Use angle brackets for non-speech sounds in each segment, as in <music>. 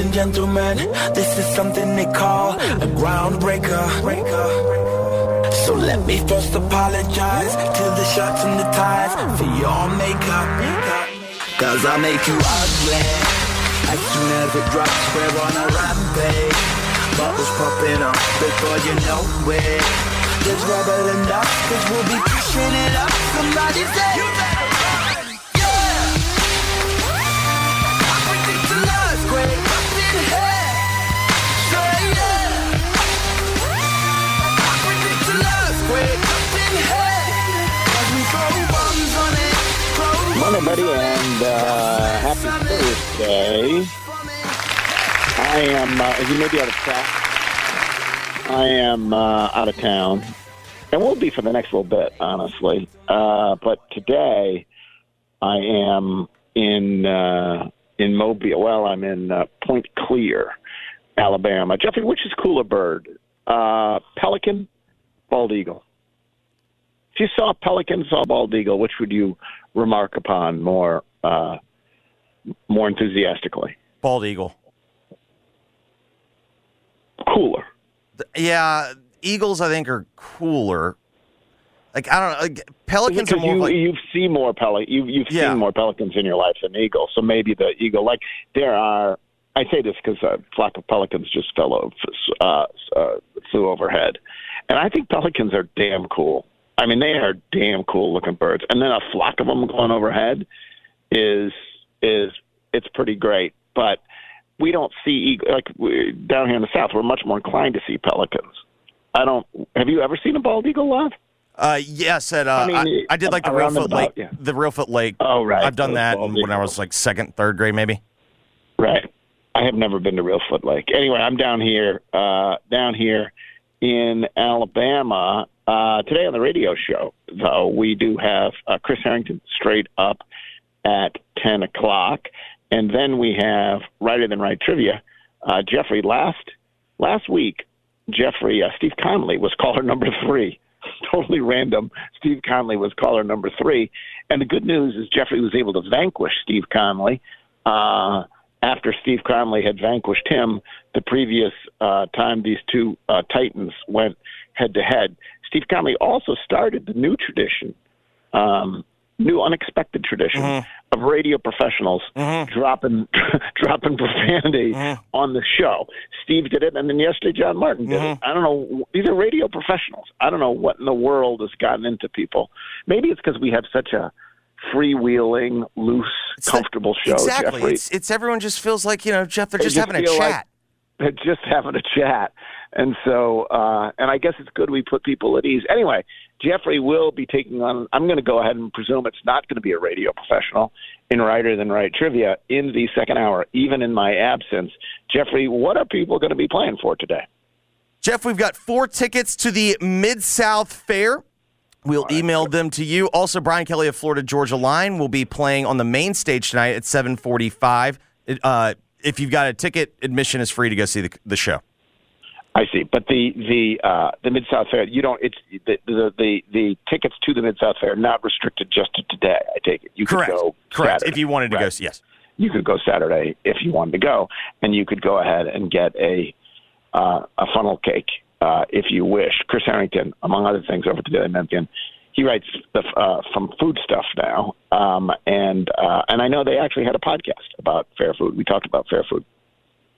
And gentlemen, this is something they call a groundbreaker. So let me first apologize to the shirts and the ties for your makeup. Cause I make you ugly. As soon as it drops, we're on a rampage. Bubbles popping up before you know it. There's rubber enough, cause we'll be pushing it up. Somebody say, Buddy, and uh, happy Thursday. I am, uh, as you may be out of town, I am uh, out of town, and will be for the next little bit, honestly. Uh, but today, I am in uh, in Mobile. Well, I'm in uh, Point Clear, Alabama. Jeffrey, which is cooler bird, uh, pelican, bald eagle? If you saw a pelican, saw a bald eagle, which would you remark upon more uh, more enthusiastically? Bald eagle. Cooler. Yeah, eagles I think are cooler. Like I don't know, like, pelicans are Because more you like you've seen more pelic you you've Yeah. seen more pelicans in your life than eagles, so maybe the eagle. Like there are, I say this because a flock of pelicans just fell over, uh, uh, flew overhead, and I think pelicans are damn cool. I mean, they are damn cool looking birds, and then a flock of them going overhead is is it's pretty great. But we don't see like we, down here in the south. We're much more inclined to see pelicans. I don't. Have you ever seen a bald eagle live? uh, yes, at uh, I, I mean, I did like the Reelfoot Lake, yeah. the Reelfoot Lake. Oh, right. I've done that when I was like second, third grade, maybe. Right. I have never been to Reelfoot Lake. Anyway, I'm down here, uh, down here in Alabama. Uh, today on the radio show, though, we do have uh, Chris Harrington straight up at 10 o'clock. And then we have Righter Than Right Trivia. Uh, Jeffrey, last last week, Jeffrey, uh, Steve Conley was caller number three. <laughs> totally random. Steve Conley was caller number three. And the good news is Jeffrey was able to vanquish Steve Conley. Uh, after Steve Conley had vanquished him the previous uh, time these two Titans went head to head. Steve Conley also started the new tradition, um, new unexpected tradition mm-hmm. of radio professionals mm-hmm. dropping <laughs> dropping profanity mm-hmm. on the show. Steve did it, and then yesterday John Martin did it. I don't know. These are radio professionals. I don't know what in the world has gotten into people. Maybe it's because we have such a freewheeling, loose, comfortable show. exactly. Jeffrey. It's it's everyone just feels like you know Jeff. They're They just, just having a feel like- chat. <laughs> They're just having a chat. And so, uh, and I guess it's good we put people at ease. Anyway, Jeffrey will be taking on. I'm going to go ahead and presume it's not going to be a radio professional in Writer Than Write trivia in the second hour, even in my absence. Jeffrey, what are people going to be playing for today? Jeff, we've got four tickets to the Mid South Fair. We'll email them to you. Also, Brian Kelley of Florida Georgia Line will be playing on the main stage tonight at 745. Uh, if you've got a ticket, admission is free to go see the, the show. I see, but the the uh, the Mid South Fair, you don't. It's the, the the the tickets to the Mid South Fair are not restricted just to today. I take it. You Correct. could go Correct. Saturday. If you wanted to Right. go, yes. You could go Saturday if you wanted to go, and you could go ahead and get a uh, a funnel cake uh, if you wish. Chris Harrington, among other things, over at the Daily Memphian, he writes the, uh, some food stuff now, um, and uh, and I know they actually had a podcast about fair food. We talked about fair food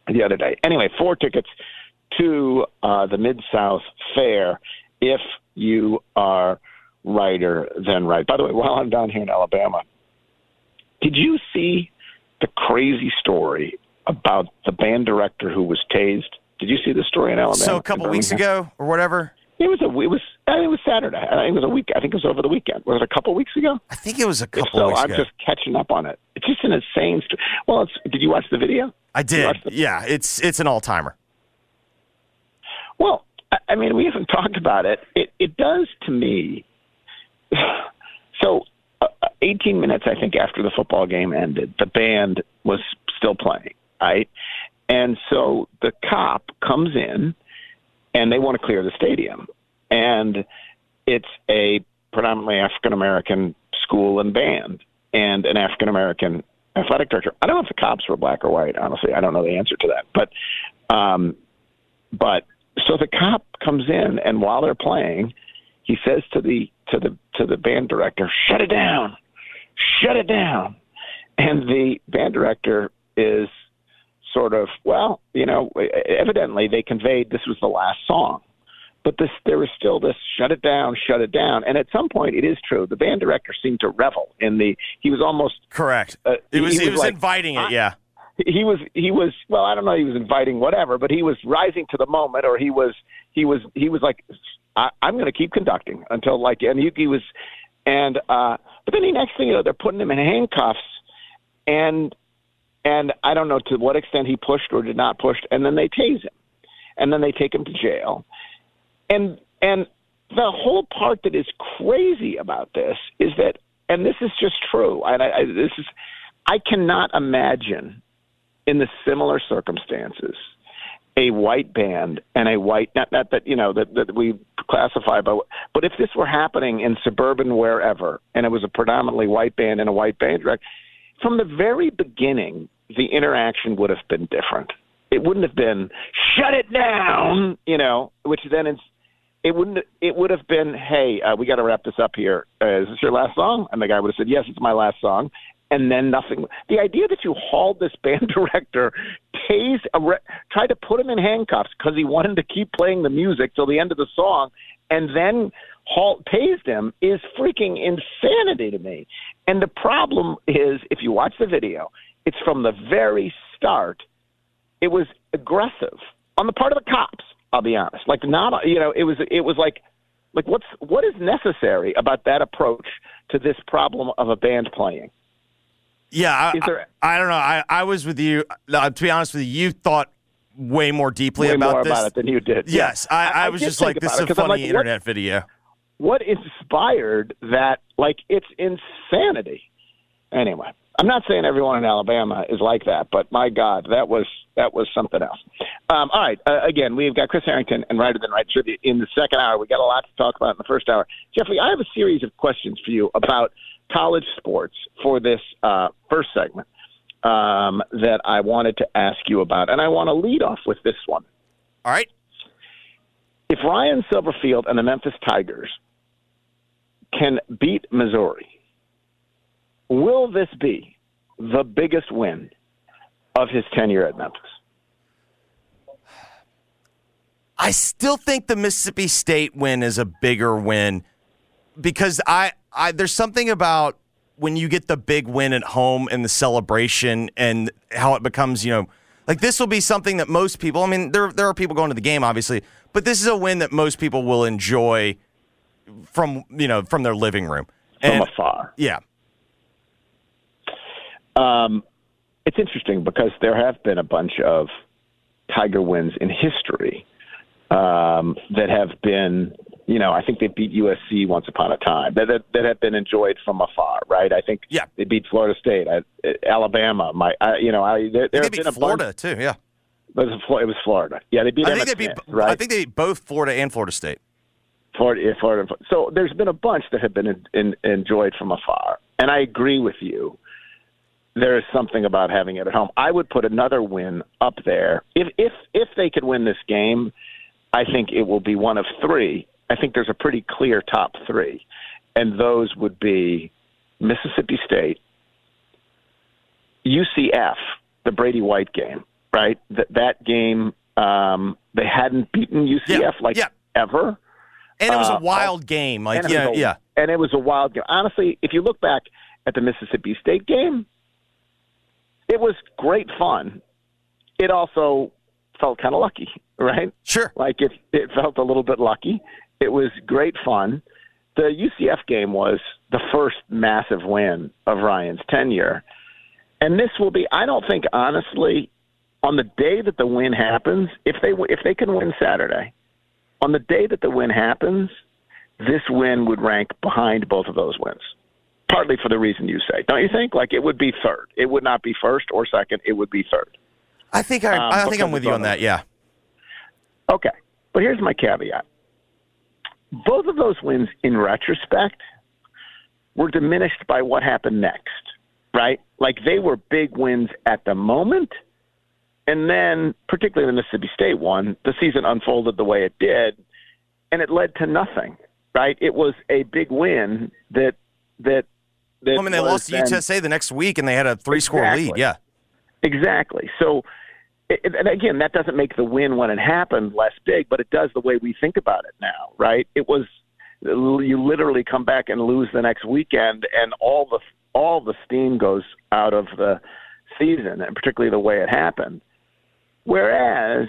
the other day. Anyway, four tickets to uh, the Mid South Fair if you are writer than right. By the way, while I'm down here in Alabama, did you see the crazy story about the band director who was tased? Did you see the story in Alabama? So a couple weeks ago or whatever. It was a it was I think it was Saturday. I think it was a week. I think it was over the weekend. Was it a couple weeks ago? I think it was a couple so, weeks I'm ago. just catching up on it. It's just an insane. St- well, it's, did you watch the video? I did. the- Yeah, it's it's an all timer. Well, I- mean, we haven't <laughs> talked about it. It it does to me. <sighs> So, uh, 18 minutes, I think, after the football game ended, the band was still playing, right? And so the cop comes in, and they want to clear the stadium, and it's a predominantly African American school and band, and an African American athletic director. I don't know if the cops were black or white. Honestly, I don't know the answer to that, but. Um, but so the cop comes in, and while they're playing, he says to the to the to the band director, "Shut it down, shut it down." And the band director is sort of, well, you know, evidently they conveyed this was the last song, but this there was still this "shut it down, shut it down." And at some point, it is true. The band director seemed to revel in the. He was almost Correct. Uh, it was he he was was like, inviting it. Yeah. He was he was well i don't know he was inviting whatever but he was rising to the moment or he was he was he was like I, i'm going to keep conducting until like and he, he was and uh but then the next thing you know they're putting him in handcuffs and and i don't know to what extent he pushed or did not push and then they tase him and then they take him to jail and and the whole part that is crazy about this is that and this is just true and I, I this is i cannot imagine in the similar circumstances a white band and a white not not that you know that, that we classify but but if this were happening in suburban wherever and it was a predominantly white band and a white band from the very beginning the interaction would have been different. It wouldn't have been shut it down you know which then it's it wouldn't it would have been hey uh, we got to wrap this up here. Uh, is this your last song? And the guy would have said yes it's my last song and then nothing the idea that you hauled this band <laughs> director tased a re- tried to put him in handcuffs because he wanted to keep playing the music till the end of the song and then haul tased him is freaking insanity to me and the problem is if you watch the video it's from the very start it was aggressive on the part of the cops. I'll be honest. Like not, you know, it was it was like like what's what is necessary about that approach to this problem of a band playing? Yeah, I, there- I, I don't know. I, I was with you. Uh, to be honest with you, you thought way more deeply Way about more this. about it than you did. Yes, Yeah. I, I, I was just like, this is a funny like, what- internet video. What inspired that? Like it's insanity. Anyway, I'm not saying everyone in Alabama is like that, but my God, that was that was something else. Um, all right, uh, again, we've got Chris Harrington and Writer Than Right Trivia in the second hour. We got a lot to talk about in the first hour. Jeffrey, I have a series of questions for you about college sports for this uh, first segment um, that I wanted to ask you about, and I want to lead off with this one. All right. If Ryan Silverfield and the Memphis Tigers can beat Missouri, will this be the biggest win of his tenure at Memphis? I still think the Mississippi State win is a bigger win because I, I there's something about when you get the big win at home and the celebration and how it becomes, you know, like this will be something that most people, I mean, there there are people going to the game obviously, but this is a win that most people will enjoy from you know from their living room from afar. yeah Um, it's interesting because there have been a bunch of Tiger wins in history um, that have been, you know, I think they beat USC once upon a time that, that that have been enjoyed from afar, right? I think Yeah. they beat Florida State, I, Alabama, my, I, you know, I there, there they have beat been a Florida bunch. too yeah It was, it was Florida. Yeah, they beat. I think they beat Smith, right? I think they beat both Florida and Florida State Florida, yeah, Florida. So there's been a bunch that have been in, in, enjoyed from afar, and I agree with you. There is something about having it at home. I would put another win up there. If if if they could win this game, I think it will be one of three. I think there's a pretty clear top three, and those would be Mississippi State, UCF, the Brady White game, right? That that game um, they hadn't beaten UCF Yeah, like yeah. ever. and it was Uh, a wild game like And it yeah was a- yeah And it was a wild game. Honestly, if you look back at the Mississippi State game, it was great fun. It also felt kind of lucky, right? sure Like it, it felt a little bit lucky. It was great fun. The UCF game was the first massive win of Ryan's tenure. And this will be, I don't think, honestly, on the day that the win happens, if they if they can win Saturday, on the day that the win happens, this win would rank behind both of those wins. Partly for the reason you say, don't you think? Like it would be third. It would not be first or second. It would be third. I think I, um, I think I'm with you on on that yeah Okay. But here's my caveat. Both of those wins, in retrospect, were diminished by what happened next, right? Like they were big wins at the moment. And then, particularly the Mississippi State one, the season unfolded the way it did, and it led to nothing, right? It was a big win that, that, that I mean they lost to UTSA the next week and they had a three score lead yeah Exactly. So, it, and again, that doesn't make the win when it happened less big, but it does the way we think about it now, right? It was you literally come back and lose the next weekend, and all the all the steam goes out of the season, and particularly the way it happened. Whereas,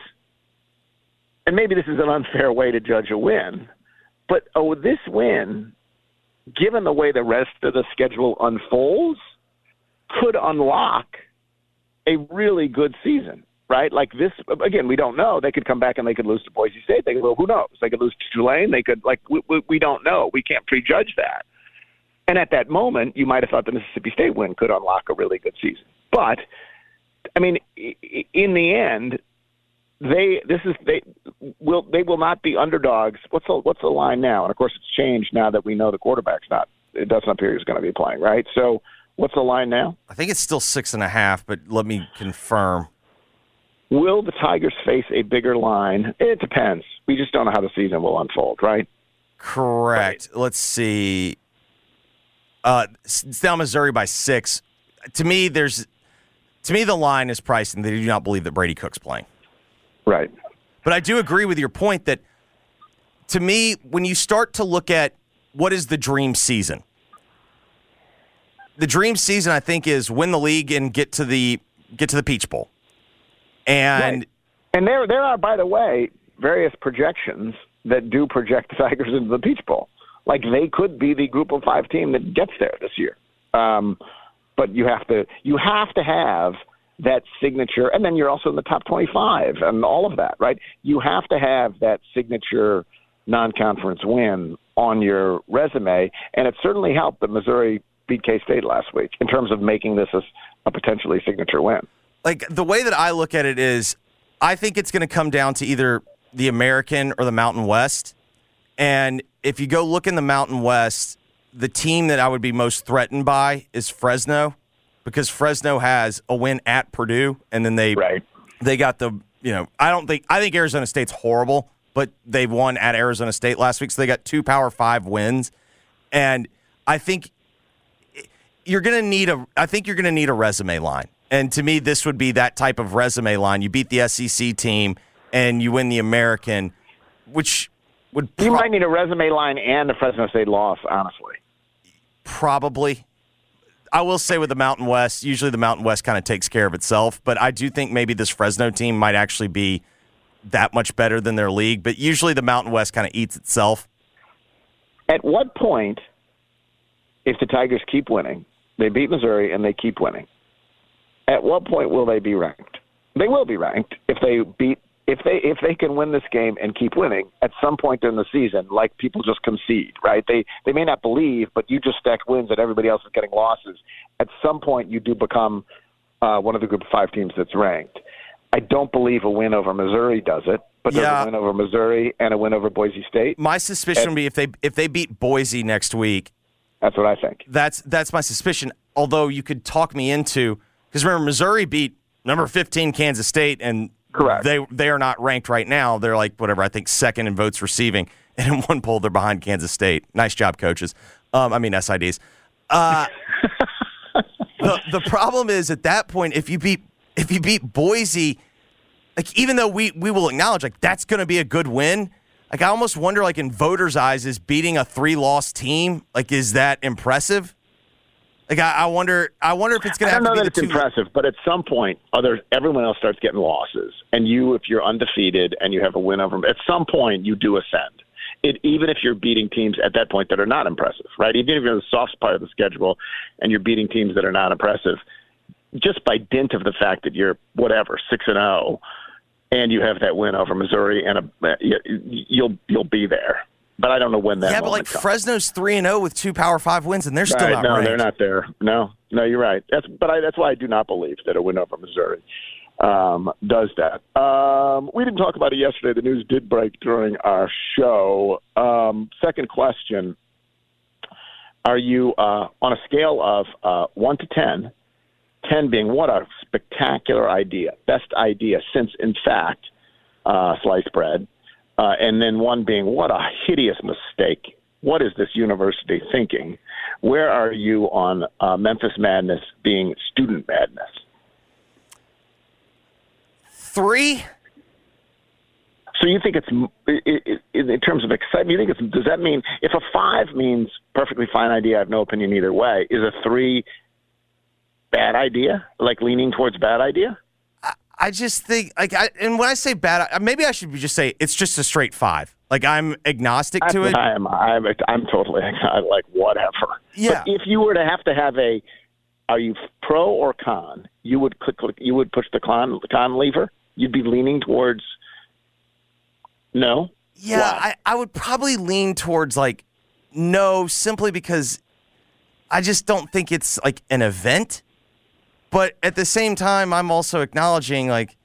and maybe this is an unfair way to judge a win, but oh, this win, given the way the rest of the schedule unfolds, could unlock a really good season, right? Like this again, we don't know. They could come back and they could lose to Boise State. They could, well, who knows? They could lose to Tulane. They could like we, we, we don't know. We can't prejudge that. And at that moment, you might have thought the Mississippi State win could unlock a really good season. But I mean, in the end, they this is they will they will not be underdogs. What's the what's the line now? And of course, it's changed now that we know the quarterback's not. It doesn't appear he's going to be playing, right? So, what's the line now? I think it's still six and a half but let me confirm Will the Tigers face a bigger line? It depends. We just don't know how the season will unfold, right? Correct. Let's see. Uh, it's down Missouri by six. To me, there's to me the line is priced, and they do not believe that Brady Cook's playing. Right. But I do agree with your point that to me, when you start to look at what is the dream season, the dream season I think is win the league and get to the get to the Peach Bowl. And Right. And there, there are, by the way, various projections that do project the <laughs> Tigers into the Peach Bowl. Like they could be the Group of Five team that gets there this year. Um, but you have to, you have to have that signature, and then you're also in the top 25 and all of that, right? You have to have that signature non-conference win on your resume, and it certainly helped that Missouri beat K-State last week in terms of making this a, a potentially signature win. Like the way that I look at it is, I think it's going to come down to either the American or the Mountain West. And if you go look in the Mountain West, the team that I would be most threatened by is Fresno, because Fresno has a win at Purdue, and then they Right. they got the you know I don't think I think Arizona State's horrible, but they won at Arizona State last week, so they got two Power Five wins, and I think you're going to need a I think you're going to need a resume line. And to me this would be that type of resume line. You beat the SEC team and you win the American, which would You might need a resume line and a Fresno State loss, honestly. probably I will say with the Mountain West, usually the Mountain West kind of takes care of itself, but I do think maybe this Fresno team might actually be that much better than their league, but usually the Mountain West kind of eats itself. At what point, if the Tigers keep winning, they beat Missouri and they keep winning, at what point will they be ranked? They will be ranked if they beat if they if they can win this game and keep winning at some point in the season, like people just concede, right? They they may not believe, but you just stack wins and everybody else is getting losses. At some point, you do become uh, one of the group of five teams that's ranked. I don't believe a win over Missouri does it, but there's Yeah. a win over Missouri and a win over Boise State. My suspicion would be if they if they beat Boise next week, That's what I think. that's that's my suspicion. Although you could talk me into because remember Missouri beat number fifteen Kansas State and Correct. they they are not ranked right now. They're like whatever I think second in votes receiving, <laughs> and in one poll they're behind Kansas State. Nice job, coaches. Um, I mean SIDs. Uh, <laughs> the the problem is at that point if you beat if you beat Boise, like even though we we will acknowledge like that's going to be a good win. Like I almost wonder, like in voters' eyes, is beating a three-loss team like is that impressive? Like I, I wonder, I wonder if it's going I to don't have know that it's two. impressive, but at some point, other everyone else starts getting losses, and you, if you're undefeated and you have a win over them, at some point you do ascend. It, even if you're beating teams at that point that are not impressive, right? Even if you're in the soft part of the schedule and you're beating teams that are not impressive, just by dint of the fact that you're whatever six and zero, and you have that win over Missouri, and a, you- you'll you'll be there. But I don't know when that. Yeah, but like comes. Fresno's three and zero with two Power Five wins, and they're still Right, not no, ranked. they're not there. No, no, you're right. That's but I, that's why I do not believe that a win over Missouri um, does that. Um, we didn't talk about it yesterday. The news did break during our show. Um, second question: Are you uh, on a scale of uh, one to ten? Ten being what a spectacular idea, best idea since, in fact, uh, sliced bread, uh, and then one being what a hideous mistake. What is this university thinking? Where are you on uh, Memphis Madness being student madness? Three. So you think it's i- i- in in terms of excitement? You think it's does that mean if a five means perfectly fine idea? I have no opinion either way. Is a three bad idea? Like leaning towards bad idea? I just think like, I, and when I say bad, I- maybe I should just say it's just a straight five. Like I'm agnostic to it. I am. I'm, I'm totally <laughs> I'm like whatever. Yeah. But if you were to have to have a, are you pro or con? You would click. click you would push the con the con lever. You'd be leaning towards. No. Yeah, Why? I, I would probably lean towards like no, simply because I just don't think it's like an event. But at the same time, I'm also acknowledging like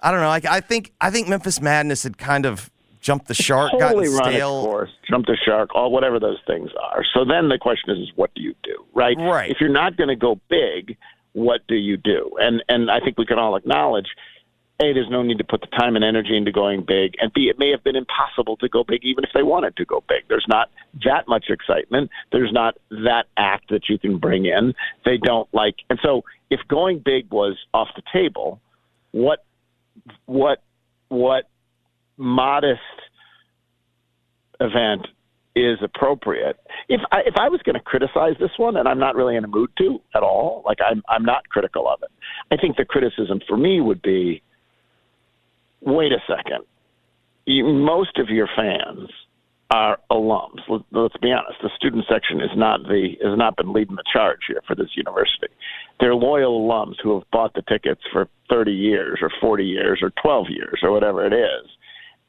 I don't know, like I think I think Memphis Madness had kind of jumped the shark, totally gotten run its stale. course, jumped the shark, all whatever those things are. So then the question is, is what do you do, right? Right. If you're not going to go big, what do you do? And and I think we can all acknowledge. A, there's no need to put the time and energy into going big, and B, it may have been impossible to go big even if they wanted to go big. There's not that much excitement. There's not that act that you can bring in. They don't like, and so if going big was off the table, what, what, what modest event is appropriate. If I, if I was going to criticize this one, and I'm not really in a mood to at all, like I'm I'm not critical of it. I think the criticism for me would be, wait a second, you, most of your fans are alums. Let, let's be honest. The student section is not the has not been leading the charge here for this university. They're loyal alums who have bought the tickets for 30 years or 40 years or 12 years or whatever it is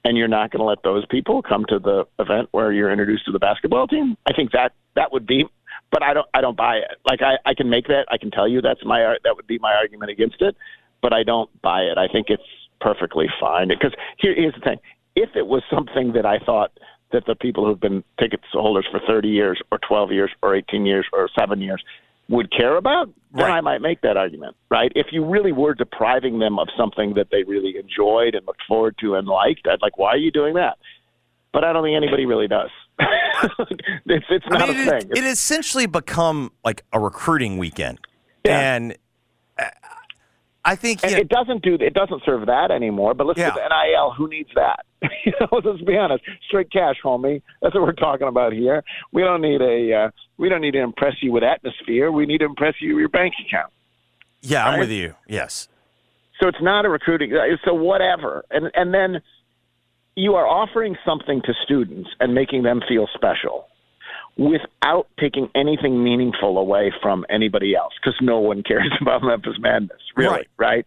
and you're not going to let those people come to the event where you're introduced to the basketball team. I think that that would be, but I don't I don't buy it. Like I I can make that I can tell you that's my that would be my argument against it, but I don't buy it. I think it's perfectly fine because here, here's the thing: if it was something that I thought that the people who've been ticket holders for 30 years or 12 years or 18 years or seven years would care about, then Right. I might make that argument, right? If you really were depriving them of something that they really enjoyed and looked forward to and liked, I'd like, why are you doing that? But I don't think anybody really does. <laughs> it's it's I not mean, a it, thing. it has essentially become like a recruiting weekend, Yeah. and uh, I think you know, it doesn't do it doesn't serve that anymore. But listen Yeah. to NIL. Who needs that? <laughs> you know, let's be honest. Straight cash, homie. That's what we're talking about here. We don't need a uh, we don't need to impress you with atmosphere. We need to impress you with your bank account. yeah, I'm with you. Yes, So it's not a recruiting. So whatever, and and then you are offering something to students and making them feel special. Without taking anything meaningful away from anybody else because no one cares <laughs> about Memphis Madness, really, Right. right?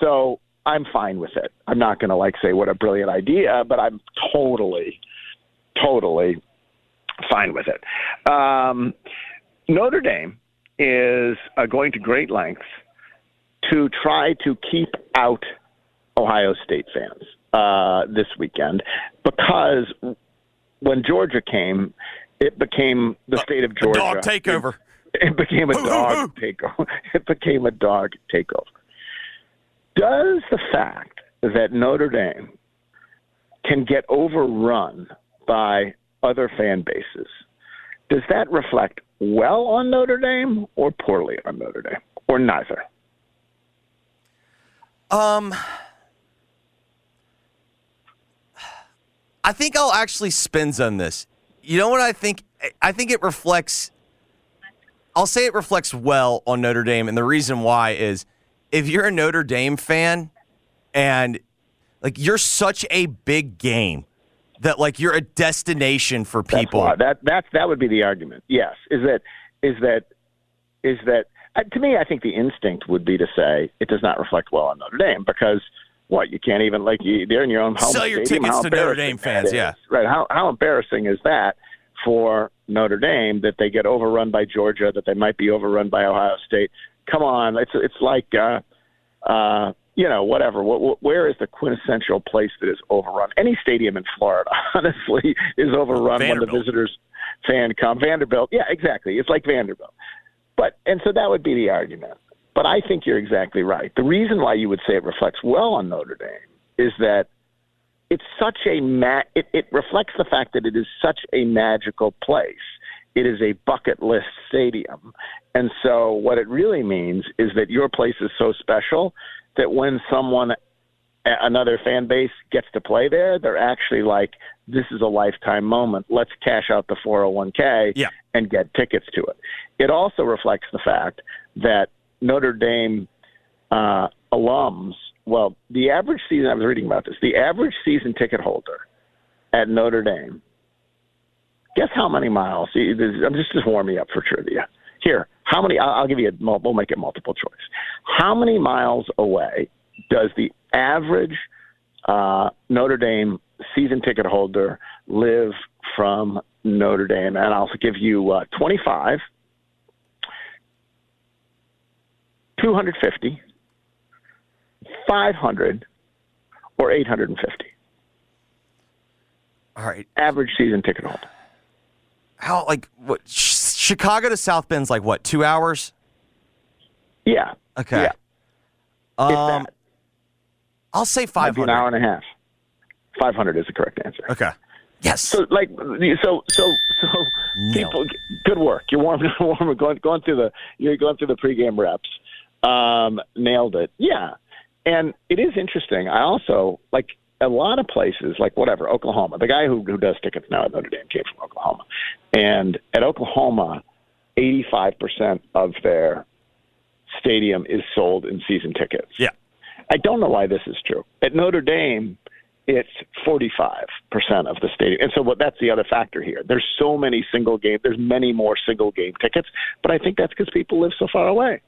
So I'm fine with it. I'm not going to like say what a brilliant idea, but I'm totally, totally fine with it. Um, Notre Dame is uh, going to great lengths to try to keep out Ohio State fans uh, this weekend because when Georgia came, it became the state of Georgia. Dog takeover. It became a dog takeover. <laughs> It became a dog takeover. Does the fact that Notre Dame can get overrun by other fan bases, does that reflect well on Notre Dame or poorly on Notre Dame, or neither? Um, I think I'll actually spin on this. You know what I think? I think it reflects. I'll say it reflects well on Notre Dame, and the reason why is if you're a Notre Dame fan and like you're such a big game that like you're a destination for people. why- that that that would be the argument. Yes, is that is that is that uh, to me? I think the instinct would be to say it does not reflect well on Notre Dame because what you can't even like you, they're in your own home. Sell your stadium. tickets How to Notre Dame fans, yeah. right. How how embarrassing is that for Notre Dame that they get overrun by Georgia, that they might be overrun by Ohio State? Come on, it's it's like. uh uh, you know, whatever. What, what, where is the quintessential place that is overrun? Any stadium in Florida, <laughs> honestly, is overrun when the visitors fan come. Vanderbilt, yeah, exactly. It's like Vanderbilt. But and so that would be the argument. But I think you're exactly right. The reason why you would say it reflects well on Notre Dame is that it's such a ma- it, it reflects the fact that it is such a magical place. It is a bucket list stadium. And so what it really means is that your place is so special that when someone another fan base gets to play there, they're actually like, this is a lifetime moment. Let's cash out the 401k Yeah. and get tickets to it. It also reflects the fact that Notre Dame uh, alums, well, the average season, I was reading about this, the average season ticket holder at Notre Dame, guess how many miles? I'm just, just warming up for trivia. Here, how many? I'll, I'll give you a, we'll make it multiple choice. How many miles away does the average uh, Notre Dame season ticket holder live from Notre Dame? And I'll give you uh, 25, 250, 500, or 850. All right, Average season ticket holder. how like what? Ch- Chicago to South Bend's like what? Two hours? Yeah. Okay. Yeah. Um. I'll say Might five an hour and a half. 500 is the correct answer. Okay. Yes. So like so so so Nailed people good work. You're warm <laughs> warm going going through the you're going through the pregame reps. Um nailed it. Yeah. And it is interesting. I also like a lot of places like whatever, Oklahoma. The guy who who does tickets now at Notre Dame came from Oklahoma. And at Oklahoma, 85% of their stadium is sold in season tickets. yeah. I don't know why this is true. At Notre Dame, it's 45% of the stadium. And so what that's the other factor here. There's so many single game, there's many more single game tickets, but I think that's because people live so far away.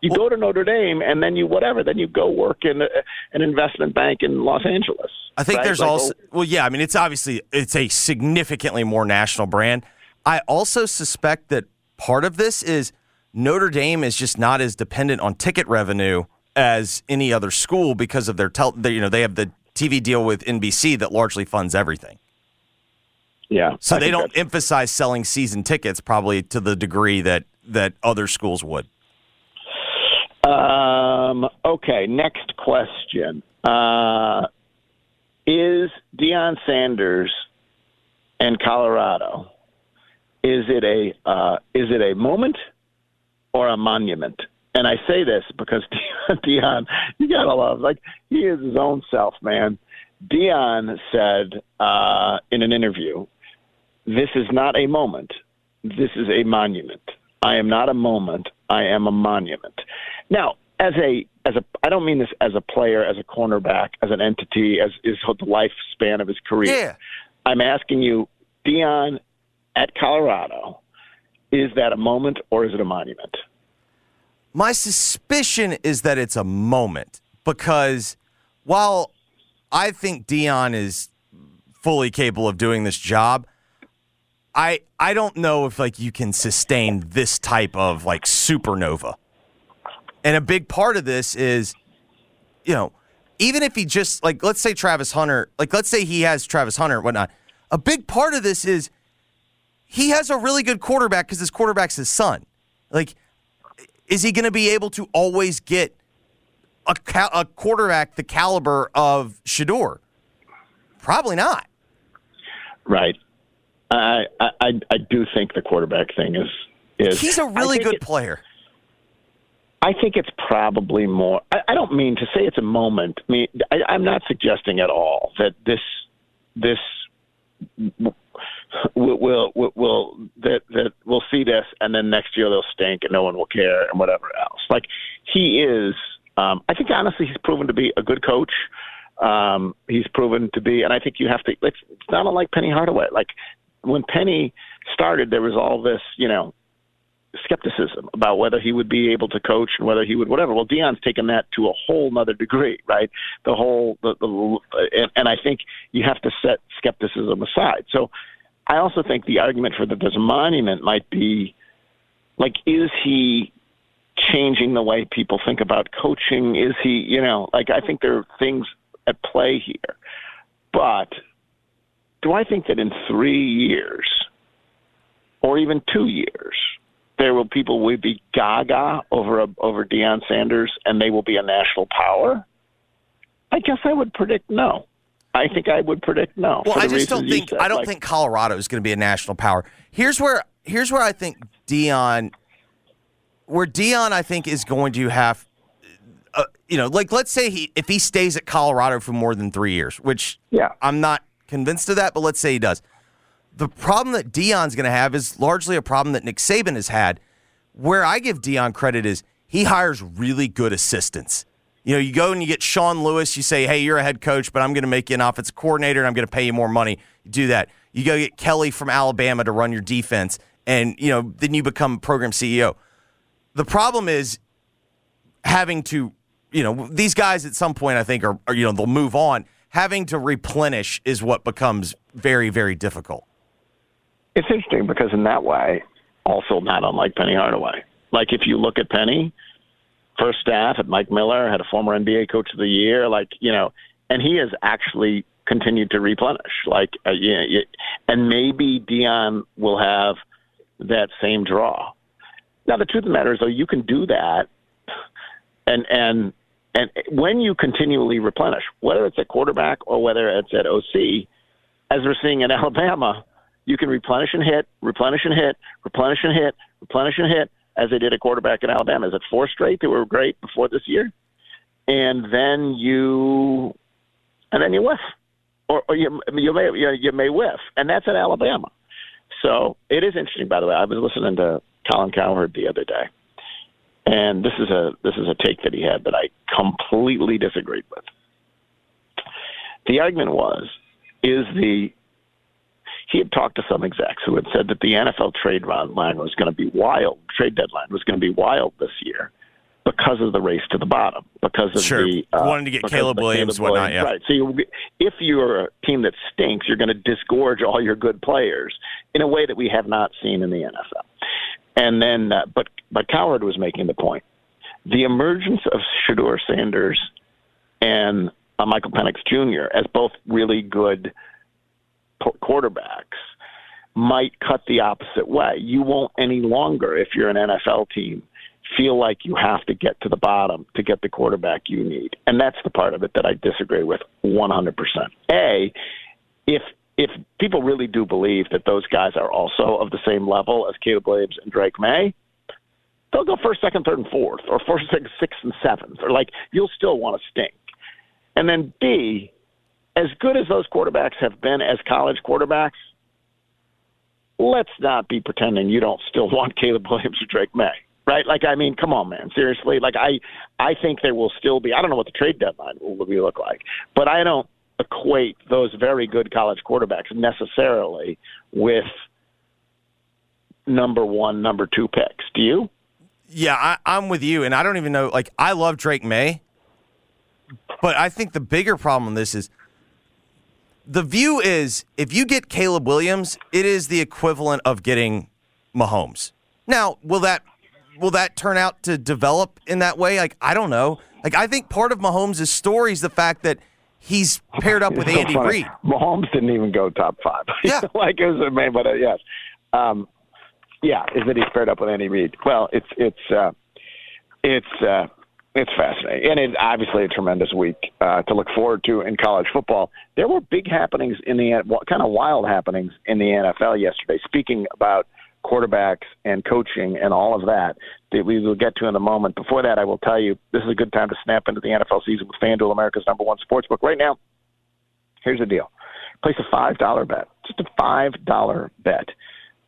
You go to Notre Dame and then you whatever, then you go work in a, an investment bank in Los Angeles. I think right? there's Like, also well, yeah. I mean, it's obviously it's a significantly more national brand. I also suspect that part of this is Notre Dame is just not as dependent on ticket revenue as any other school because of their tel- they, you know they have the TV deal with NBC that largely funds everything. yeah. So I they don't emphasize selling season tickets probably to the degree that that other schools would. Um, okay, next question. Uh, is Deion Sanders and Colorado, is it a uh, is it a moment or a monument? And I say this because <laughs> Deion, you gotta love like he is his own self, man. Deion said uh, in an interview, "This is not a moment. This is a monument. I am not a moment. I am a monument." Now, as a as a, I don't mean this as a player, as a cornerback, as an entity, as is the lifespan of his career. Yeah. I'm asking you, Deion, at Colorado, is that a moment or is it a monument? My suspicion is that it's a moment because while I think Deion is fully capable of doing this job, I I don't know if like you can sustain this type of like supernova. And a big part of this is, you know, even if he just like let's say Travis Hunter, like let's say he has Travis Hunter and whatnot. A big part of this is he has a really good quarterback because his quarterback's his son. Like, is he going to be able to always get a, ca- a quarterback the caliber of Shedeur? Probably not. Right. I, I I do think the quarterback thing is is he's a really good it, player. I think it's probably more. I, I don't mean to say it's a moment. I mean, I, I'm not suggesting at all that this this will will will, will that that we'll see this and then next year they'll stink and no one will care and whatever else. Like he is. Um, I think honestly he's proven to be a good coach. Um, he's proven to be, and I think you have to. It's, it's not unlike Penny Hardaway. Like when Penny started, there was all this, you know, skepticism about whether he would be able to coach and whether he would whatever. Well, Deion's taken that to a whole nother degree, right? The whole, the, the and, and I think you have to set skepticism aside. So I also think the argument for that there's a monument might be like, is he changing the way people think about coaching? Is he, you know, like I think there are things at play here, but do I think that in three years or even two years, there will people will be gaga over a, over Deion Sanders and they will be a national power? I guess I would predict no. I think I would predict no. Well, I just don't think I don't like, think Colorado is going to be a national power. Here's where here's where I think Deion, where Deion I think is going to have, uh, you know, like let's say he if he stays at Colorado for more than three years, which yeah, I'm not convinced of that, but let's say he does. The problem that Deion's going to have is largely a problem that Nick Saban has had. Where I give Dion credit is he hires really good assistants. You know, you go and you get Sean Lewis, you say, hey, you're a head coach, but I'm going to make you an offensive coordinator and I'm going to pay you more money. You do that. You go get Kelly from Alabama to run your defense, and, you know, then you become program CEO. The problem is having to, you know, these guys at some point, I think, are, are you know, they'll move on. Having to replenish is what becomes very, very difficult. It's interesting because in that way, also not unlike Penny Hardaway. Like if you look at Penny, first staff at Mike Miller, had a former NBA coach of the year, like, you know, and he has actually continued to replenish. Like, uh, yeah, and maybe Deion will have that same draw. Now, the truth of the matter is, though, you can do that, and and and when you continually replenish, whether it's at quarterback or whether it's at OC, as we're seeing in <laughs> Alabama, you can replenish and hit, replenish and hit, replenish and hit, replenish and hit, as they did at quarterback in Alabama. Is it four straight that were great before this year? And then you, and then you whiff, or, or you you may you, you may whiff, and that's at Alabama. So it is interesting. By the way, I was listening to Colin Cowherd the other day, and this is a this is a take that he had that I completely disagreed with. The argument was, is the he had talked to some execs who had said that the NFL trade line was going to be wild, trade deadline was going to be wild this year because of the race to the bottom, because of sure. the uh, wanting to get Caleb Williams, Caleb whatnot. Yeah, right. So you, if you're a team that stinks, you're going to disgorge all your good players in a way that we have not seen in the NFL. And then, uh, but but Cowherd was making the point: the emergence of Shedeur Sanders and uh, Michael Penix Jr. as both really good quarterbacks might cut the opposite way. You won't any longer, if you're an NFL team, feel like you have to get to the bottom to get the quarterback you need. And that's the part of it that I disagree with 100%. A, if if people really do believe that those guys are also of the same level as Caleb Williams and Drake Maye, they'll go first, second, third, and fourth, or first, second, sixth, and seventh, or like you'll still want to stink. And then B, as good as those quarterbacks have been as college quarterbacks, let's not be pretending you don't still <laughs> want Caleb Williams or Drake Maye. Right? Like, I mean, come on, man. Seriously. Like, I, I think there will still be. I don't know what the trade deadline will be look like, but I don't equate those very good college quarterbacks necessarily with number one, number two picks. Do you? Yeah, I, I'm with you, and I don't even know. Like, I love Drake Maye, but I think the bigger problem in this is the view is if you get Caleb Williams, it is the equivalent of getting Mahomes. Now, will that will that turn out to develop in that way? Like, I don't know. Like, I think part of Mahomes' story is the fact that he's paired up with so Andy. Reid. Mahomes didn't even go top five. <laughs> Yeah. like it was amazing, but uh, yes, um, yeah, is that he's paired up with Andy Reid? Well, it's it's uh, it's uh, it's fascinating, and it's obviously a tremendous week uh, to look forward to in college football. There were big happenings in the kind of wild happenings in the NFL yesterday. Speaking about quarterbacks and coaching and all of that that we will get to in a moment. Before that, I will tell you this is a good time to snap into the NFL season with FanDuel, America's number one sports book. Right now, here's the deal: place a five dollar bet, just a five dollar bet.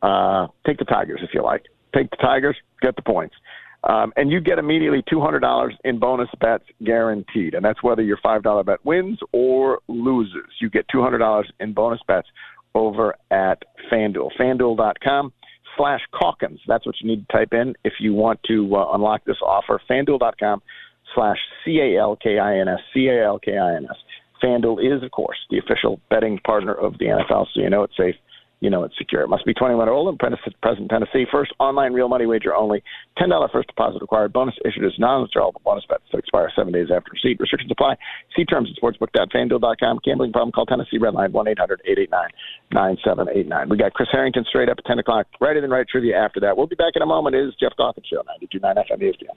Uh, take the Tigers if you like. Take the Tigers, get the points. Um, and you get immediately $200 in bonus bets guaranteed. And that's whether your $5 bet wins or loses. You get $200 in bonus bets over at FanDuel. FanDuel.com slash Calkins. That's what you need to type in if you want to uh, unlock this offer. FanDuel.com slash C-A-L-K-I-N-S. C-A-L-K-I-N-S. FanDuel is, of course, the official betting partner of the NFL, so you know it's safe you know it's secure. It must be 21 or older present Tennessee. First online real money wager only. $10 first deposit required. Bonus issued as non-withdrawable bonus bets that expire seven days after receipt. Restrictions apply. See terms at sportsbook.fanduel.com. Gambling problem? Call Tennessee Redline 1-800-889-9789. We got Chris Harrington straight up at 10 o'clock. Right in and right trivia after that. We'll be back in a moment. It is Geoff Calkins Show, 92.9 FM ESPN.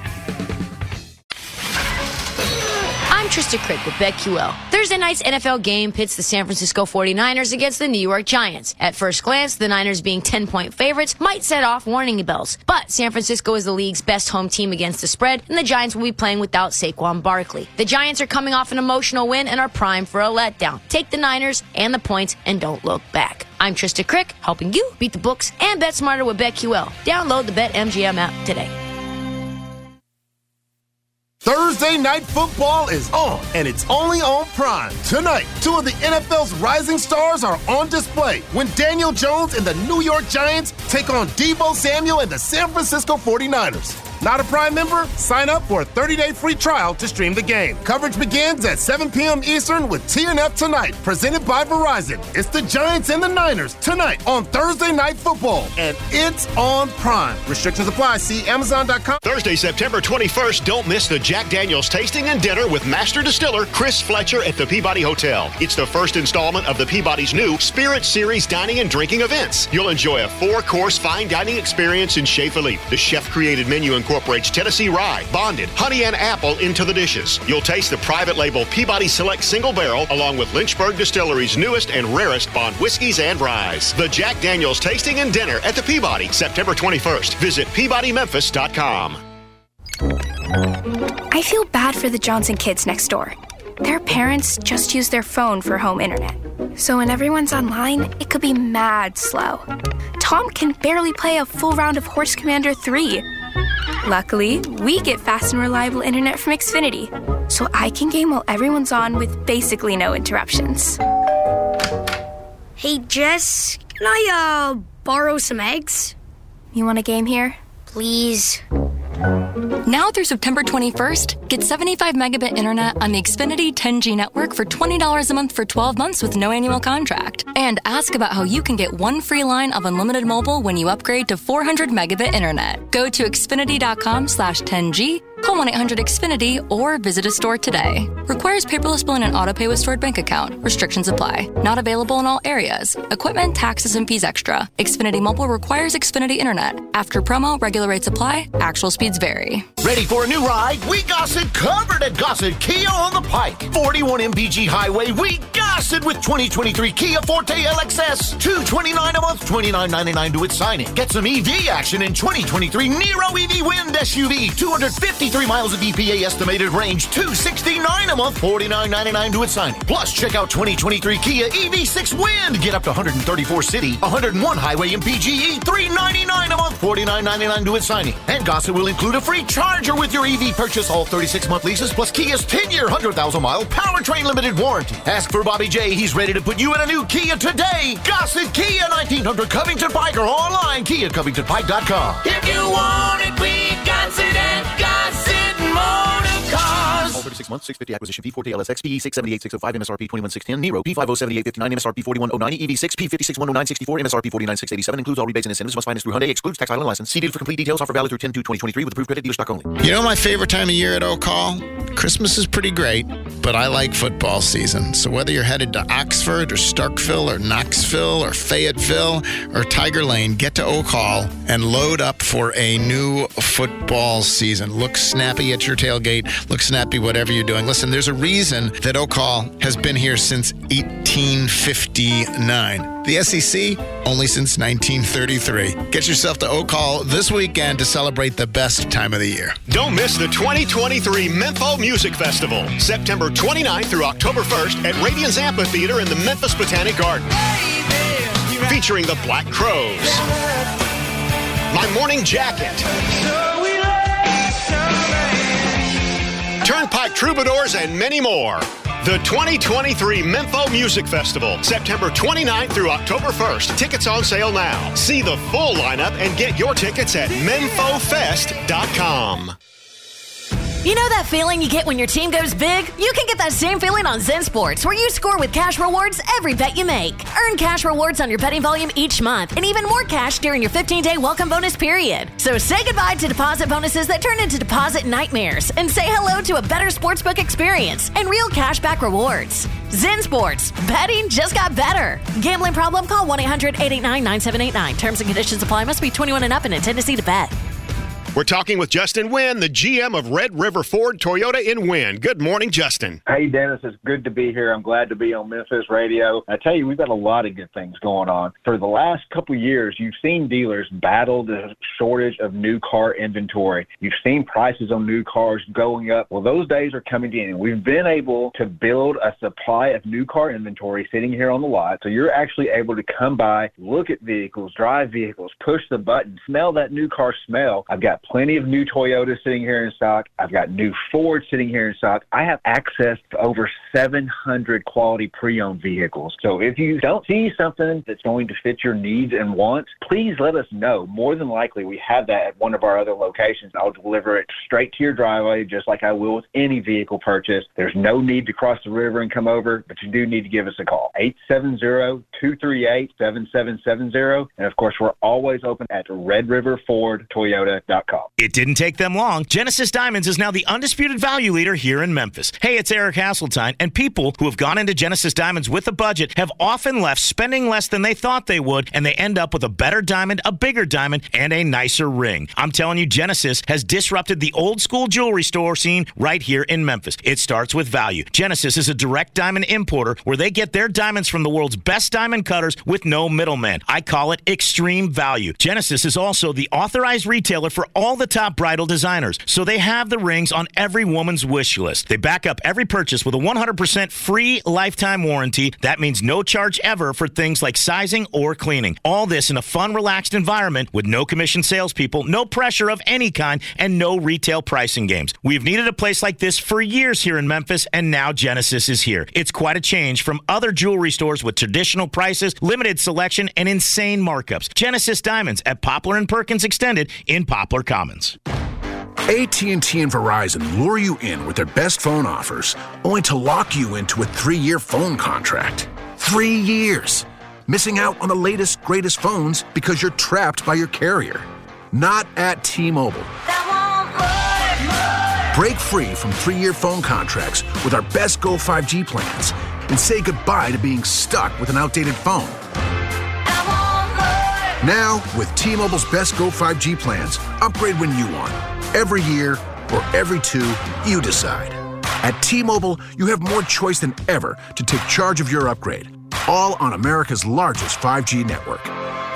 Trista Crick with BetQL. Thursday night's NFL game pits the San Francisco 49ers against the New York Giants. At first glance, the Niners being 10 point favorites might set off warning bells. But San Francisco is the league's best home team against the spread, and the Giants will be playing without Saquon Barkley. The Giants are coming off an emotional win and are primed for a letdown. Take the Niners and the points and don't look back. I'm Trista Crick, helping you beat the books and bet smarter with BetQL. Download the BetMGM app today. Thursday night football is on, and it's only on Prime. Tonight, two of the NFL's rising stars are on display when Daniel Jones and the New York Giants take on Deebo Samuel and the San Francisco 49ers. Not a Prime member? Sign up for a 30-day free trial to stream the game. Coverage begins at 7 p.m. Eastern with TNF Tonight, presented by Verizon. It's the Giants and the Niners tonight on Thursday Night Football, and it's on Prime. Restrictions apply. See Amazon.com. Thursday, September 21st, don't miss the Jack Daniels tasting and dinner with Master Distiller Chris Fletcher at the Peabody Hotel. It's the first installment of the Peabody's new Spirit Series dining and drinking events. You'll enjoy a four-course fine dining experience in Chez Philippe. The chef-created menu incorporates Tennessee rye, bonded, honey, and apple into the dishes. You'll taste the private label Peabody Select Single Barrel along with Lynchburg Distillery's newest and rarest bond whiskeys and ryes. The Jack Daniels tasting and dinner at the Peabody, September 21st. Visit PeabodyMemphis.com. I feel bad for the Johnson kids next door. Their parents just use their phone for home internet. So when everyone's online, it could be mad slow. Tom can barely play a full round of Horse Commander 3. Luckily, we get fast and reliable internet from Xfinity. so I can game while everyone's on with basically no interruptions. Hey, Jess, can I, uh, borrow some eggs? You want a game here? Please. Now through September 21st, get 75 megabit internet on the Xfinity 10G network for $20 a month for 12 months with no annual contract. And ask about how you can get one free line of unlimited mobile when you upgrade to 400 megabit internet. Go to xfinity.com slash 10G, call 1-800-XFINITY, or visit a store today. Requires paperless billing and autopay with stored bank account. Restrictions apply. Not available in all areas. Equipment, taxes, and fees extra. Xfinity Mobile requires Xfinity Internet. After promo, regular rates apply. Actual speeds vary. Ready for a new ride? We got it covered at Gossett Kia on the Pike. 41 MPG Highway, we got it with 2023 Kia Forte LXS. 229 a month, 29.99 to its signing. Get some EV action in 2023 Niro EV Wind SUV. 253 miles of EPA estimated range. 269 a month, 49.99 to its signing. Plus, check out 2023 Kia EV6 Wind. Get up to 134 city, 101 highway MPGE. 399 a month, 49.99 to its signing. And Gossett will include a free charger with your EV purchase. All 36 month leases plus Kia's 10 year, 100,000 mile powertrain limited warranty. Ask for Bobby J. He's ready to put you in a new Kia today. Gossett Kia 1900 Covington Pike or online KiaCovingtonPike.com. If you want it, we got it at Gossett Motor Cars. All 36 months, 650 acquisition fee, 40 LSX, PE 678,605, MSRP 21610, Niro, P507859, MSRP 41090, EV6, P5610964, MSRP 49687, includes all rebates and incentives, must finance through Hyundai, excludes tax title and license. See for complete details, offer valid through 10 2023 with approved credit dealer stock only. You know my favorite time of year at Oak Hall? Christmas is pretty great, but I like football season. So whether you're headed to Oxford or Starkville or Knoxville or Fayetteville or Tiger Lane, get to Oak Hall and load up for a new football season. Look snappy at your tailgate. Look snappy whatever you're doing. Listen, there's a reason that Oak Hall has been here since 1859. The SEC only since 1933. Get yourself to Oak Hall this weekend to celebrate the best time of the year. Don't miss the 2023 Mempho Music Festival, September 29th through October 1st at Radians Amphitheater in the Memphis Botanic Garden. Featuring the Black Crowes, My Morning Jacket, Turnpike Troubadours, and many more. The 2023 Mempho Music Festival, September 29th through October 1st. Tickets on sale now. See the full lineup and get your tickets at memphofest.com. You know that feeling you get when your team goes big? You can get that same feeling on Zen Sports, where you score with cash rewards every bet you make. Earn cash rewards on your betting volume each month, and even more cash during your 15 day welcome bonus period. So say goodbye to deposit bonuses that turn into deposit nightmares, and say hello to a better sportsbook experience and real cash back rewards. Zen Sports, betting just got better. Gambling problem? Call 1 800 889 9789. Terms and conditions apply. Must be 21 and up in a Tennessee to bet. We're talking with Justin Wynn, the GM of Red River Ford Toyota in Wynne. Good morning, Justin. Hey, Dennis, it's good to be here. I'm glad to be on Memphis Radio. I tell you, we've got a lot of good things going on. For the last couple years, you've seen dealers battle the shortage of new car inventory. You've seen prices on new cars going up. Well, those days are coming in. We've been able to build a supply of new car inventory sitting here on the lot. So you're actually able to come by, look at vehicles, drive vehicles, push the button, smell that new car smell. I've got plenty of new Toyotas sitting here in stock. I've got new Ford sitting here in stock. I have access to over 700 quality pre-owned vehicles. So if you don't see something that's going to fit your needs and wants, please let us know. More than likely, we have that at one of our other locations. I'll deliver it straight to your driveway, just like I will with any vehicle purchase. There's no need to cross the river and come over, but you do need to give us a call. 870-238-7770. And of course, we're always open at redriverfordtoyota.com. It didn't take them long. Genesis Diamonds is now the undisputed value leader here in Memphis. Hey, it's Eric Hasseltine, and people who have gone into Genesis Diamonds with a budget have often left spending less than they thought they would, and they end up with a better diamond, a bigger diamond, and a nicer ring. I'm telling you, Genesis has disrupted the old school jewelry store scene right here in Memphis. It starts with value. Genesis is a direct diamond importer where they get their diamonds from the world's best diamond cutters with no middleman. I call it extreme value. Genesis is also the authorized retailer for all all the top bridal designers, so they have the rings on every woman's wish list. They back up every purchase with a 100% free lifetime warranty. That means no charge ever for things like sizing or cleaning. All this in a fun, relaxed environment with no commission salespeople, no pressure of any kind, and no retail pricing games. We've needed a place like this for years here in Memphis, and now Genesis is here. It's quite a change from other jewelry stores with traditional prices, limited selection, and insane markups. Genesis Diamonds at Poplar and Perkins Extended in Poplar Commons. AT&T and Verizon lure you in with their best phone offers, only to lock you into a three-year phone contract. Three years. Missing out on the latest, greatest phones because you're trapped by your carrier. Not at T-Mobile. Break free from three-year phone contracts with our best Go 5G plans and say goodbye to being stuck with an outdated phone. Now, with T-Mobile's best Go 5G plans, upgrade when you want. Every year or every two, you decide. At T-Mobile, you have more choice than ever to take charge of your upgrade. All on America's largest 5G network.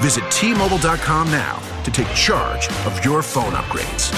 Visit T-Mobile.com now to take charge of your phone upgrades.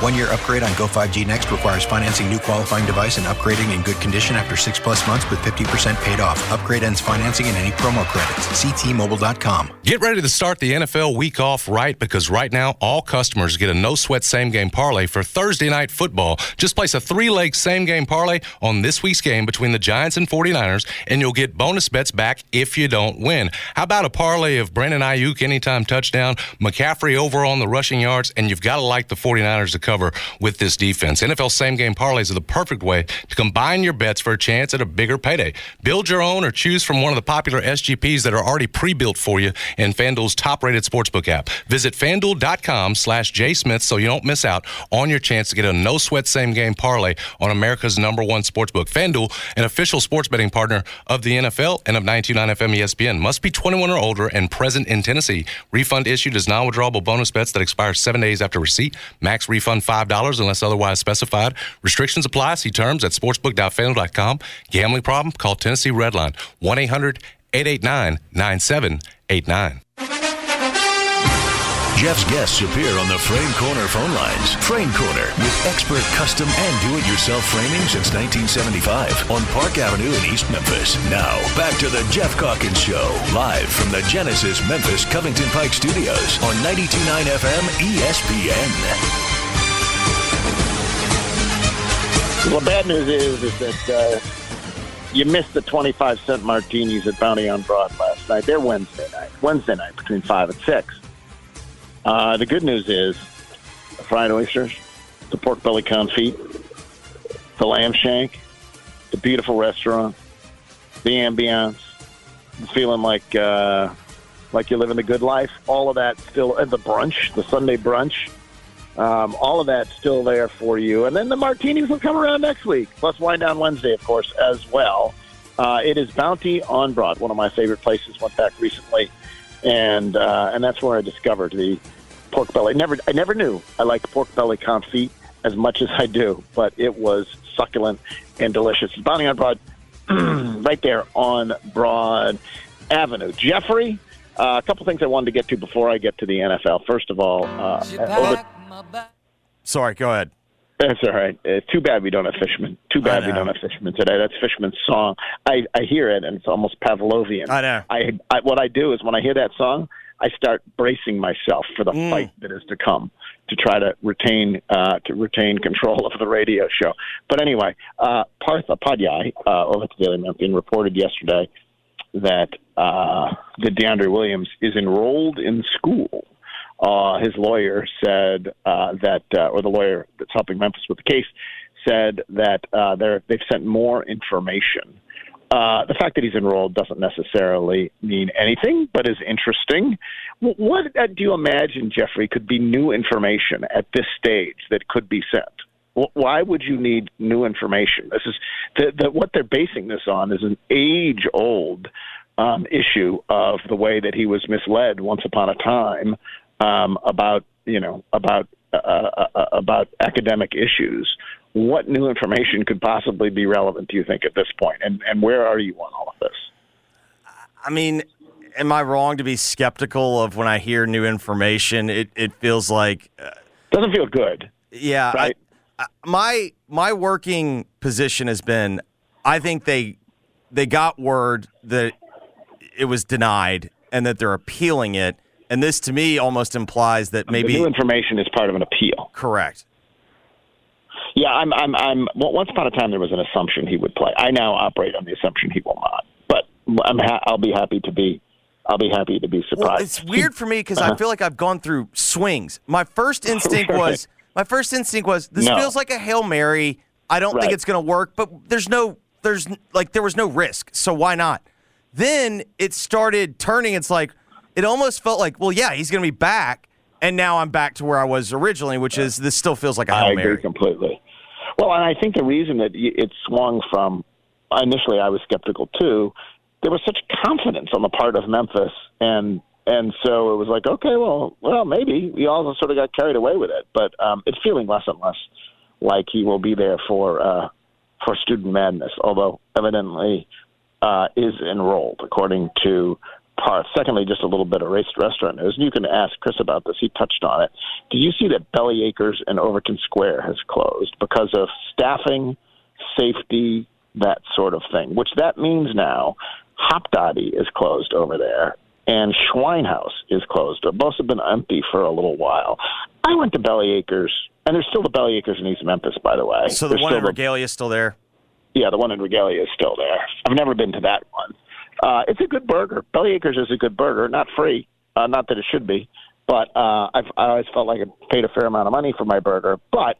One year upgrade on Go 5G Next requires financing new qualifying device and upgrading in good condition after six plus months with 50% paid off. Upgrade ends financing and any promo credits. Ctmobile.com. Get ready to start the NFL week off right because right now all customers get a no sweat same game parlay for Thursday night football. Just place a three leg same game parlay on this week's game between the Giants and 49ers, and you'll get bonus bets back if you don't win. How about a parlay of Brandon Aiyuk anytime touchdown, McCaffrey over on the rushing yards, and you've got to like the 49ers to cover with this defense. NFL same game parlays are the perfect way to combine your bets for a chance at a bigger payday. Build your own or choose from one of the popular SGPs that are already pre-built for you in FanDuel's top-rated sportsbook app. Visit fanduel.com slash jsmith so you don't miss out on your chance to get a no-sweat same game parlay on America's number one sportsbook. FanDuel, an official sports betting partner of the NFL and of 929 FM ESPN. Must be 21 or older and present in Tennessee. Refund issued as non-withdrawable bonus bets that expire seven days after receipt. Max refund $5 unless otherwise specified. Restrictions apply. See terms at sportsbook.fanduel.com. Gambling problem? Call Tennessee Redline 1 800 889 9789. Geoff's guests appear on the Frame Corner phone lines. Frame Corner with expert custom and do-it-yourself framing since 1975 on Park Avenue in East Memphis. Now, back to the Geoff Calkins Show, live from the Genesis Memphis Covington Pike Studios on 92.9 FM ESPN. The bad news is is that uh, you missed the 25 cent martinis at Bounty on Broad last night. They're Wednesday night. Wednesday night between 5 and 6. Uh, the good news is the fried oysters, the pork belly confit, the lamb shank, the beautiful restaurant, the ambiance, feeling like uh, like you're living the good life. All of that still, and the brunch, the Sunday brunch, um, all of that's still there for you. And then the martinis will come around next week, plus Wine Down Wednesday, of course, as well. Uh, it is Bounty on Broad, one of my favorite places. Went back recently, and uh, and that's where I discovered the pork belly. Never, I never knew I liked pork belly confit as much as I do, but it was succulent and delicious. It's Bounty on Broad, <clears throat> right there on Broad Avenue. Jeffrey, uh, a couple things I wanted to get to before I get to the NFL. First of all, uh, over- Sorry, go ahead. That's all right. Uh, too bad we don't have Fishman. Too bad we don't have Fishman today. That's Fishman's song. I, I hear it, and it's almost Pavlovian. I know. I, I what I do is when I hear that song, I start bracing myself for the Mm. fight that is to come to try to retain uh, to retain control of the radio show. But anyway, uh, Parth Upadhyaya uh, over at the Daily Memphian reported yesterday that uh, that DeAndre Williams is enrolled in school. Uh, his lawyer said uh, that, uh, or the lawyer that's helping Memphis with the case said that uh, they've sent more information. Uh, the fact that he's enrolled doesn't necessarily mean anything, but is interesting. What uh, do you imagine, Jeffrey, could be new information at this stage that could be sent? Why would you need new information? This is the, the, what they're basing this on is an age-old um, issue of the way that he was misled once upon a time um, about you know about uh, uh, about academic issues. What new information could possibly be relevant? Do you think at this point, and and where are you on all of this? I mean, am I wrong to be skeptical of when I hear new information? It it feels like uh, doesn't feel good. Yeah, Right. I, I, my my working position has been, I think they they got word that it was denied and that they're appealing it, and this to me almost implies that maybe the new information is part of an appeal. correct. Yeah, I'm. I'm. I'm. Well, once upon a time, there was an assumption he would play. I now operate on the assumption he will not. But I'm. Ha- I'll be happy to be. I'll be happy to be surprised. Well, it's weird for me because I Uh-huh. feel like I've gone through swings. My first <laughs> instinct Right. was my first instinct was this No. feels like a hail mary. I don't think it's going to work, but there's no there's like there was no risk, so why not? Then it started turning. It's like it almost felt like, well, yeah, he's going to be back, and now I'm back to where I was originally, which is this still feels like a I hail agree mary. completely. Well, and I think the reason that it swung from initially, I was skeptical too. There was such confidence on the part of Memphis, and and so it was like, okay, well, well, maybe we all sort of got carried away with it, but um, it's feeling less and less like he will be there for uh, for student madness. Although evidently uh, is enrolled, according to Secondly, just a little bit of race restaurant news. And you can ask Chris about this. He touched on it. Did you see that Belly Acres in Overton Square has closed because of staffing, safety, that sort of thing? Which that means now Hopdoddy is closed over there and Schweinhaus is closed. Both have been empty for a little while. I went to Belly Acres, and there's still the Belly Acres in East Memphis, by the way. So the There's one in Regalia is still there. yeah, the one in Regalia is still there. I've never been to that one. Uh, it's a good burger. Belly Acres is a good burger, not free, uh, not that it should be, but uh, I've I always felt like I paid a fair amount of money for my burger. But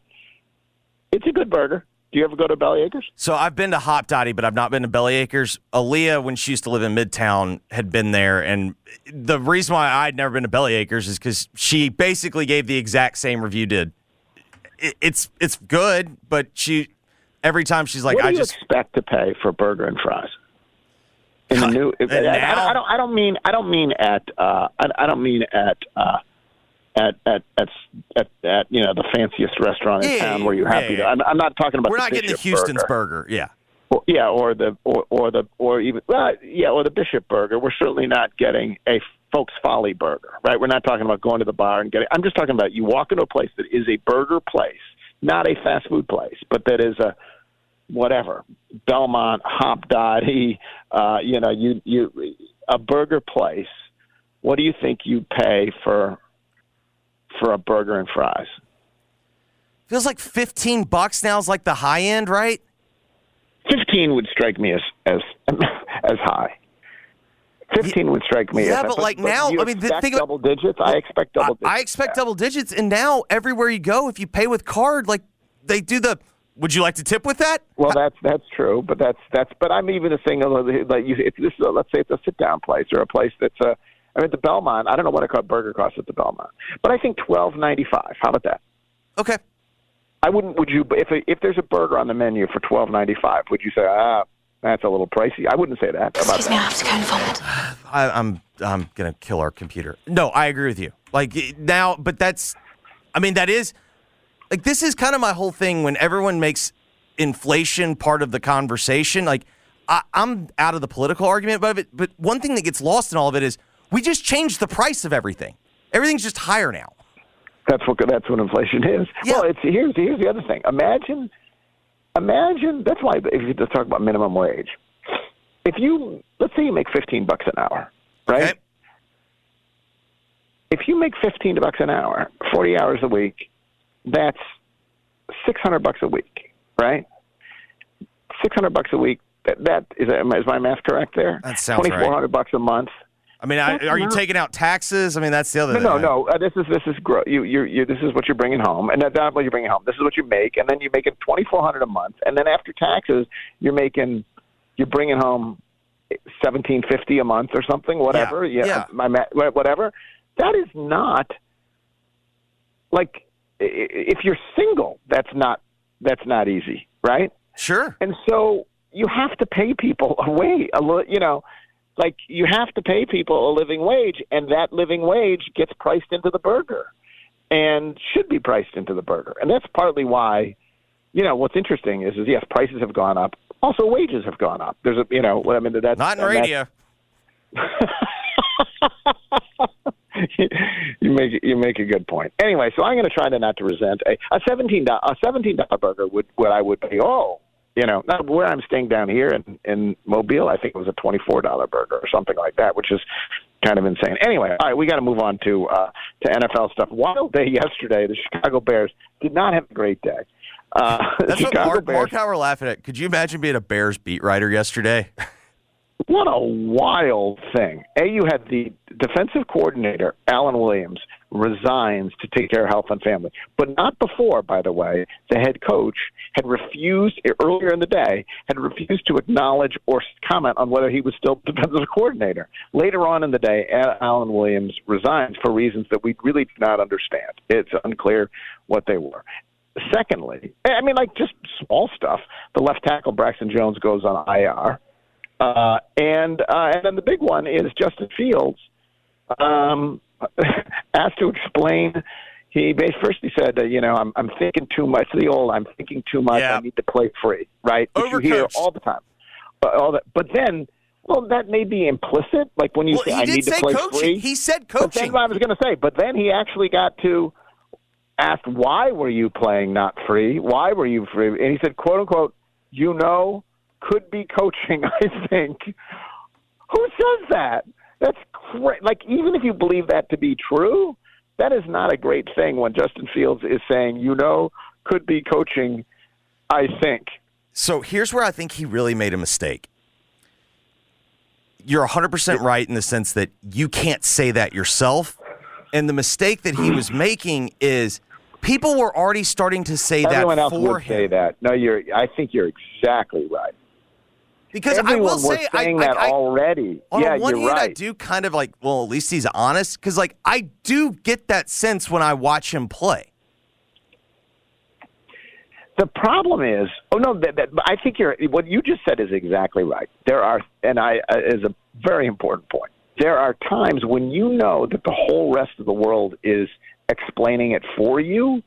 it's a good burger. Do you ever go to Belly Acres? So I've been to Hopdoddy, but I've not been to Belly Acres. Aaliyah, when she used to live in Midtown, had been there, and the reason why I'd never been to Belly Acres is because she basically gave the exact same review did. It, it's it's good, but she every time she's like, I just expect to pay for burger and fries? In the new, I, I, now? I don't. I don't mean. I don't mean at. Uh, I, I don't mean at. Uh, at, at at at at you know the fanciest restaurant in Yeah, town where you have yeah, to. I'm, I'm not talking about. we're not getting the Bishop Houston's burger. burger. Yeah, Or, yeah, or the or, or the or even well, yeah, or the Bishop Burger. We're certainly not getting a Folks Folly burger, right? We're not talking about going to the bar and getting. I'm just talking about you walk into a place that is a burger place, not a fast food place, but that is a whatever Belmont, Hop uh, you know, you you a burger place. What do you think you pay for for a burger and fries? feels like fifteen bucks now is like the high end, right? Fifteen would strike me as as <laughs> as high. Fifteen would strike me. Yeah, as, but like now, you I mean, thing- double digits. I expect double digits. I expect double digits, and now everywhere you go, if you pay with card, like they do the. Would you like to tip with that? Well, that's that's true, but that's that's. But I'm even saying like you, if this is a, let's say it's a sit down place or a place that's a. I mean, the Belmont. I don't know what a co- burger costs at the Belmont, but I think twelve ninety five. How about that? Okay. I wouldn't. Would you? If a, if there's a burger on the menu for twelve ninety five, would you say ah? That's a little pricey. I wouldn't say that about Excuse me, I have to go and vomit. <sighs> I, I'm I'm gonna kill our computer. No, I agree with you. Like now, but that's, I mean, that is, like this is kind of my whole thing. When everyone makes inflation part of the conversation, like I, I'm out of the political argument of it. But one thing that gets lost in all of it is we just changed the price of everything. Everything's just higher now. That's what that's what inflation is. Yeah. Well, it's here's here's the other thing. Imagine, imagine. That's why if you just talk about minimum wage, if you let's say you make fifteen bucks an hour, right? If you make fifteen bucks an hour, forty hours a week, that's six hundred bucks a week, right? Six hundred bucks a week. That, that is is my math correct there? That sounds right. Twenty four hundred bucks a month. I mean, I, are you not- taking out taxes? I mean, that's the other. No, thing. no, no. Uh, this is this is gro- you, you, you. This is what you're bringing home, and that's not what you're bringing home. This is what you make, and then you're making twenty four hundred a month, and then after taxes, you're making, you're bringing home seventeen fifty a month or something, whatever. Yeah, yeah. my ma- whatever. That is not like if you're single, that's not that's not easy, right? Sure. And so you have to pay people a wage, a li- you know, like you have to pay people a living wage, and that living wage gets priced into the burger, and should be priced into the burger, and that's partly why, you know, what's interesting is, is yes, prices have gone up, also wages have gone up. There's a, you know, what I mean, that's Not in radio. <laughs> <laughs> you make you make a good point. Anyway, so I'm going to try to not to resent a, a seventeen a seventeen dollar burger would what I would pay. Oh, you know, not where I'm staying down here in in Mobile. I think it was a twenty four dollar burger or something like that, which is kind of insane. Anyway, all right, we got to move on to uh, to NFL stuff. Wild day yesterday. The Chicago Bears did not have a great day. Uh, <laughs> That's what Mark, Bears. Mark how we're laughing at. Could you imagine being a Bears beat writer yesterday? <laughs> What a wild thing. A, you had the defensive coordinator, Alan Williams, resigns to take care of health and family. But not before, by the way, the head coach had refused, earlier in the day, had refused to acknowledge or comment on whether he was still defensive <laughs> coordinator. Later on in the day, Alan Williams resigns for reasons that we really do not understand. It's unclear what they were. Secondly, I mean, like just small stuff. The left tackle, Braxton Jones, goes on IR. Uh, and uh, and then the big one is Justin Fields um, <laughs> asked to explain. He first he said, uh, you know, I'm I'm thinking too much. The old I'm thinking too much. I need to play free, right? Which you hear all the time. But all that, but then. Well, that may be implicit, like when you Well, say I need to play coaching. free. He said But then coaching. I was going to say, but then he actually got to asked why were you playing not free? Why were you free? And he said, quote unquote, you know, could be coaching. <laughs> I think. Who says that? That's cra- like even if you believe that to be true, that is not a great thing when Justin Fields is saying, you know, could be coaching. I think. So here's where I think he really made a mistake. You're 100% right in the sense that you can't say that yourself. And the mistake that he was making is people were already starting to say Everyone that else for would him. say that. No, you're. I think you're exactly right. Because Everyone I will say, I- saying I- that I- already. On yeah, one hand, I do kind of like, well, at least he's honest. Because, like, I do get that sense when I watch him play. The problem is, oh no, that, that, I think you're. What you just said is exactly right. There are, and I uh, is a very important point. There are times when you know that the whole rest of the world is explaining it for you.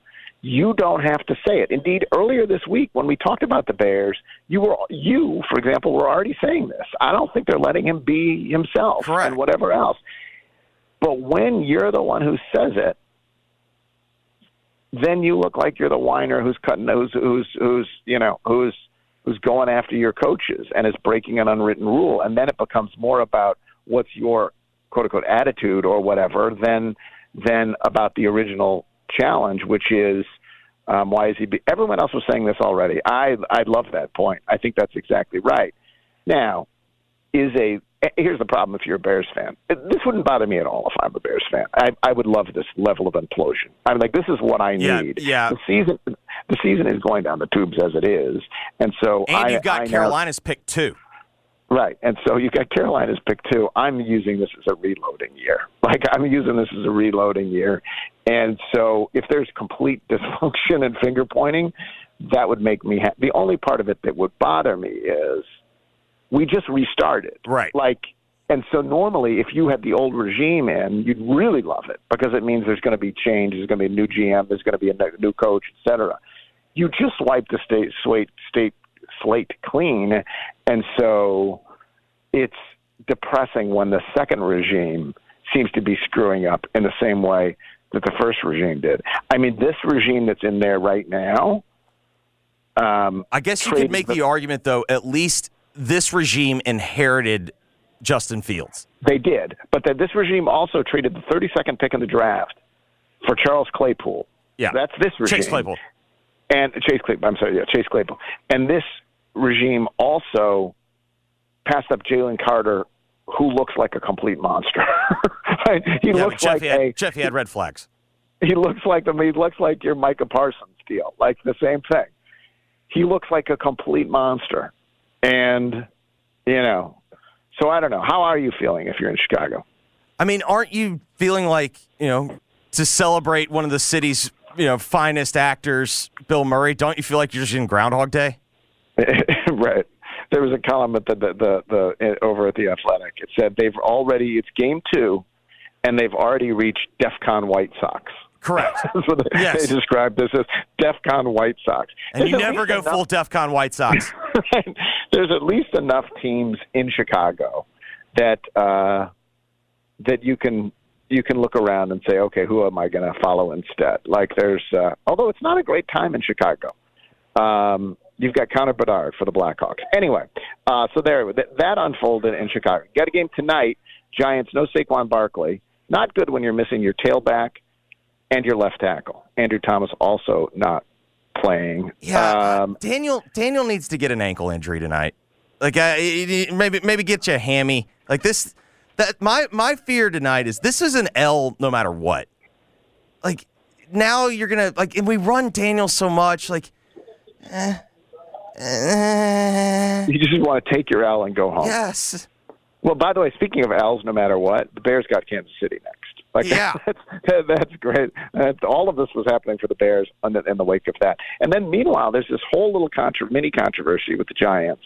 You don't have to say it. Indeed, earlier this week when we talked about the Bears, you were you, for example, were already saying this. I don't think they're letting him be himself and whatever else. But when you're the one who says it, then you look like you're the whiner who's cutting who's who's who's you know who's who's going after your coaches and is breaking an unwritten rule, and then it becomes more about what's your quote unquote attitude or whatever than than about the original challenge, which is um, why is he? Be- Everyone else was saying this already. I I love that point. I think that's exactly right. Now, is a here's the problem if you're a Bears fan. This wouldn't bother me at all if I'm a Bears fan. I I would love this level of implosion. I'm like this is what I need. yeah. yeah. The season the season is going down the tubes as it is, and so And I, you've got I now- Carolina's pick, too. Right. And so you got Carolina's pick two. I'm using this as a reloading year. <laughs> Like I'm using this as a reloading year. And so if there's complete <laughs> dysfunction and finger pointing, that would make me happy. The only part of it that would bother me is we just restarted. Right. Like and so normally if you had the old regime in, you'd really love it because it means there's going to be change, there's going to be a new GM, there's going to be a new coach, et cetera. You just wiped the state state state slate clean, and so it's depressing when the second regime seems to be screwing up in the same way that the first regime did. I mean, this regime that's in there right now. Um, I guess you could make the- the argument, though, at least this regime inherited Justin Fields. They did, but that this regime also traded the 32nd pick in the draft for Charles Claypool. Yeah, that's this regime. Chase Claypool. And Chase Claypool. I'm sorry, yeah, Chase Claypool. And this regime also passed up Jalen Carter, who looks like a complete monster. <laughs> Right? he Yeah, looks Geoff, like had, a Geoff, he had red flags. <laughs> he looks like the he looks like your Micah Parsons deal, like the same thing. He looks like a complete monster, and you know. So I don't know. How are you feeling if you're in Chicago? I mean, aren't you feeling like, you know, to celebrate one of the city's, you know, finest actors, Bill Murray, don't you feel like you're just in Groundhog Day? <laughs> right. There was a column at the, the the the over at the Athletic. It said they've already it's game two, and they've already reached DefCon White Sox. Correct. <laughs> so they, Yes. they described this as DefCon White Sox. And you There's at never go enough- full DEFCON White Sox. <laughs> There's at least enough teams in Chicago that uh, that you can you can look around and say, okay, who am I going to follow instead? Like there's, uh, although it's not a great time in Chicago. Um, you've got Connor Bedard for the Blackhawks. Anyway, uh, so there that, that unfolded in Chicago. Got a game tonight. Giants, no Saquon Barkley. Not good when you're missing your tailback and your left tackle. Andrew Thomas also not playing. Yeah, Um, Daniel Daniel needs to get an ankle injury tonight. Like uh, maybe maybe get you a hammy. Like this. That my my fear tonight is this is an L no matter what. Like now you're gonna like and we run Daniel so much like. Eh, eh. you just want to take your L and go home. Yes. Well, by the way, speaking of L's, no matter what, the Bears got Kansas City next. Like, Yeah. <laughs> that's, that's great. That's, all of this was happening for the Bears in the, in the wake of that. And then, meanwhile, there's this whole little contra- mini controversy with the Giants.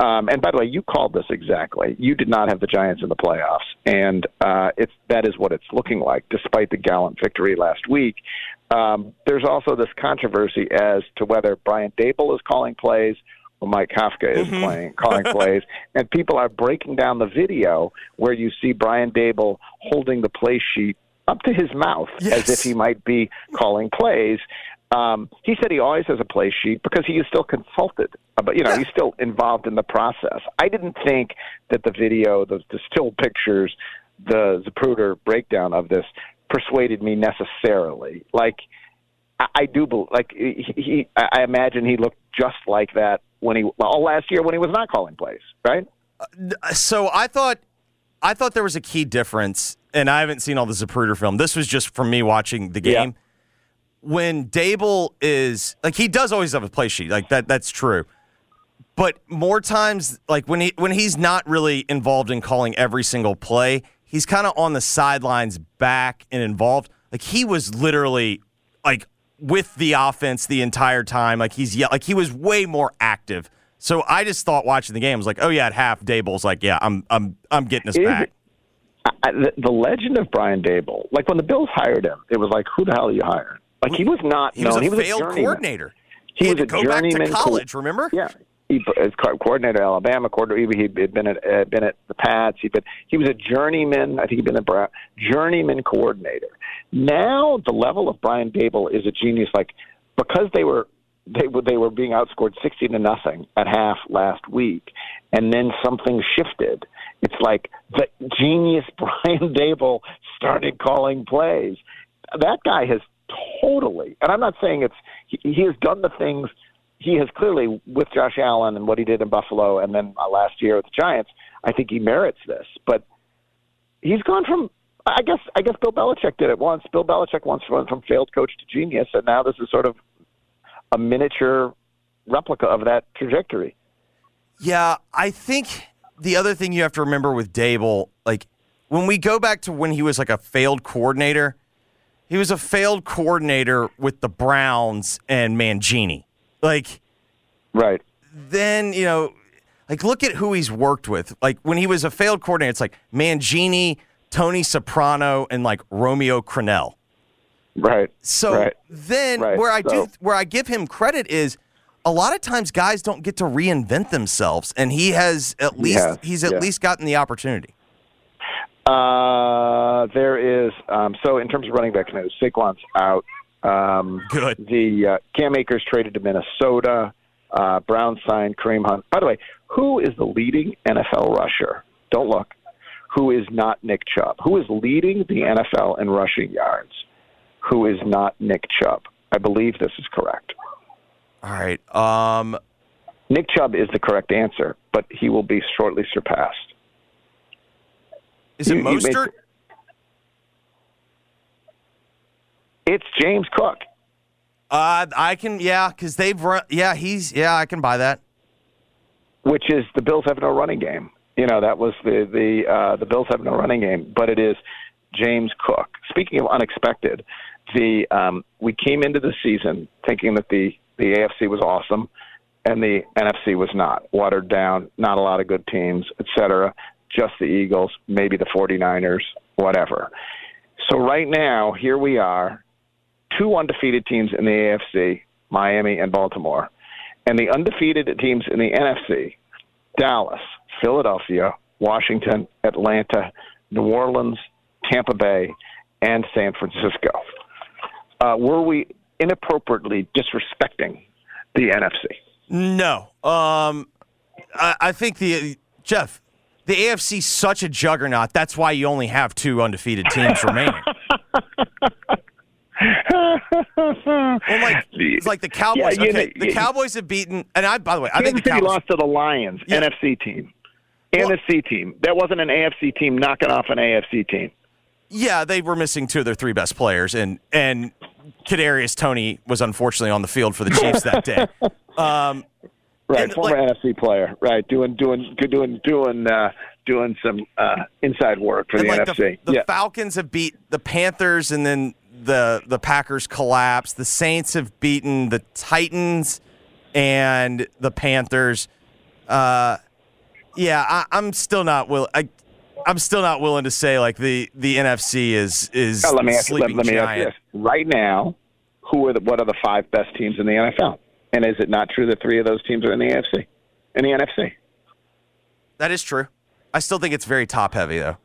Um, and by the way, you called this exactly. You did not have the Giants in the playoffs, and uh, it's that is what it's looking like, despite the gallant victory last week. Um, there's also this controversy as to whether Brian Daboll is calling plays or Mike Kafka is playing calling plays, <laughs> and people are breaking down the video where you see Brian Daboll holding the play sheet up to his mouth as if he might be calling plays. Um, he said he always has a play sheet because he is still consulted, uh, but you know he's still involved in the process. I didn't think that the video, the, the still pictures, the Zapruder breakdown of this persuaded me necessarily. Like I, I do believe, like he, he, I imagine he looked just like that when he all last year when he was not calling plays, right? So I thought, I thought there was a key difference, and I haven't seen all the Zapruder film. This was just from me watching the game. When Daboll is like he does always have a play sheet, like that. That's true. But more times, like when he when he's not really involved in calling every single play, he's kind of on the sidelines, back and involved. Like he was literally like with the offense the entire time. Like he's yeah, like he was way more active. So I just thought watching the game I was like, oh yeah, at half Daboll's like, yeah, I'm I'm I'm getting us back. I, the, the legend of Brian Daboll, like when the Bills hired him, it was like, who the hell are you hiring? Like he was not He was known. a he was failed journeyman. coordinator. He, He was had a go back to journeyman co- college, remember? Yeah. He as co- coordinator at Alabama, coordinator. He had been at uh, been at the Pats. He been he was a journeyman. I think he'd been a Brown, journeyman coordinator. Now the level of Brian Daboll is a genius. Like because they were they were they were being outscored sixty to nothing at half last week, and then something shifted. It's like the genius <laughs> Brian Daboll started calling plays. That guy has totally, and I'm not saying it's he, he has done the things he has clearly with Josh Allen and what he did in Buffalo, and then uh, last year with the Giants. I think he merits this, but he's gone from. I guess I guess Bill Belichick did it once. Bill Belichick once went from failed coach to genius, and now this is sort of a miniature replica of that trajectory. Yeah, I think the other thing you have to remember with Daboll, like when we go back to when he was like a failed coordinator, he was a failed coordinator with the Browns and Mangini. Like, right. Then, you know, like look at who he's worked with. Like when he was a failed coordinator, it's like Mangini, Tony Soprano, and like Romeo Crennel. Right. So right. then Right. where I So- do where I give him credit is a lot of times guys don't get to reinvent themselves and he has at least has, he's at yeah. least gotten the opportunity. Uh, there is um, so in terms of running back news, Saquon's out. Um, Good. The uh, Cam Akers traded to Minnesota. Uh, Brown signed Kareem Hunt. By the way, who is the leading NFL rusher? Don't look. Who is not Nick Chubb? Who is leading the NFL in rushing yards? Who is not Nick Chubb? I believe this is correct. All right. Um, Nick Chubb is the correct answer, but he will be shortly surpassed. Is it You- made- Mostert? It's James Cook. Uh, I can, yeah, because they've run. Yeah, he's, yeah, I can buy that. which is the Bills have no running game. You know that was the the uh, the Bills have no running game, but it is James Cook. Speaking of unexpected, the um, we came into the season thinking that the the AFC was awesome and the NFC was not watered down, not a lot of good teams, et cetera. Just the Eagles, maybe the 49ers, whatever. So right now, here we are, two undefeated teams in the AFC, Miami and Baltimore. And the undefeated teams in the NFC, Dallas, Philadelphia, Washington, Atlanta, New Orleans, Tampa Bay, and San Francisco. Uh, were we inappropriately disrespecting the NFC? No. Um, I, I think the Geoff, the AFC is such a juggernaut. That's why you only have two undefeated teams remaining. <laughs> well, like it's like the Cowboys. Yeah, okay, know, the Cowboys have beaten, and I by the way, I Kansas think the City Cowboys lost to the Lions, Yeah. NFC team, and a C team. That wasn't an AFC team knocking off an AFC team. Yeah, they were missing two of their three best players, and and Kadarius Toney was unfortunately on the field for the Chiefs that day. <laughs> Um, Right, And, former NFC player. Right, doing doing doing doing uh, doing some uh, inside work for the like NFC. the, the yeah. Falcons have beat the Panthers, and then the the Packers collapsed. The Saints have beaten the Titans and the Panthers. Uh, yeah, I, I'm still not will. I, I'm still not willing to say like the the NFC is is Now, let me ask let, sleeping let me ask you this: right now, who are the what are the five best teams in the NFL? And is it not true that three of those teams are in the AFC, in the NFC? That is true. I still think it's very top heavy though.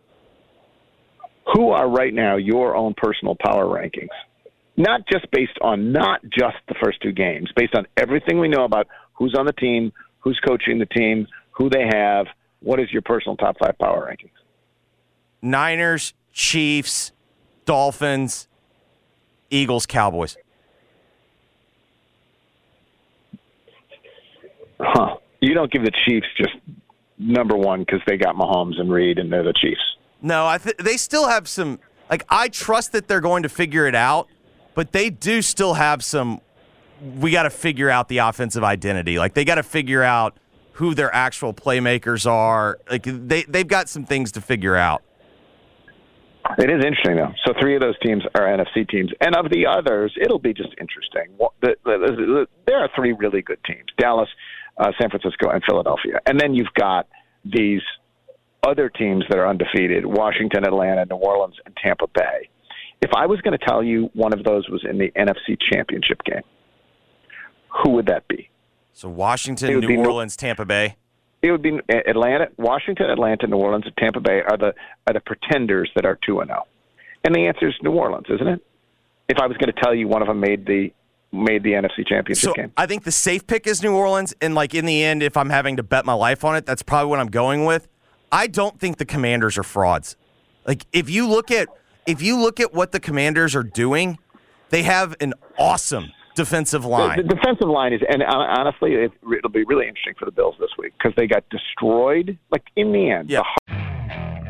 Who are right now your own personal power rankings? Not just based on not just the first two games, based on everything we know about who's on the team, who's coaching the team, who they have. What is your personal top five power rankings? Niners, Chiefs, Dolphins, Eagles, Cowboys. Huh? You don't give the Chiefs just number one because they got Mahomes and Reid and they're the Chiefs. No, I th- they still have some. Like I trust that they're going to figure it out, but they do still have some. We got to figure out the offensive identity. Like they got to figure out who their actual playmakers are. Like they they've got some things to figure out. It is interesting though. So three of those teams are NFC teams, and of the others, it'll be just interesting. There are three really good teams: Dallas, uh, San Francisco, and Philadelphia. And then you've got these other teams that are undefeated: Washington, Atlanta, New Orleans, and Tampa Bay. If I was going to tell you one of those was in the NFC Championship game, who would that be? So Washington, New Orleans, Tampa Bay. It would be Atlanta, Washington, Atlanta, New Orleans, and Tampa Bay are the are the pretenders that are two and zero. And the answer is New Orleans, isn't it? If I was going to tell you one of them made the made the NFC Championship So game, I think the safe pick is New Orleans, and like in the end, if I'm having to bet my life on it, that's probably what I'm going with. I don't think the Commanders are frauds. Like if you look at if you look at what the Commanders are doing, they have an awesome defensive line. the, the defensive line is, and uh, honestly, it, it'll be really interesting for the Bills this week because they got destroyed. Like in the end, yeah.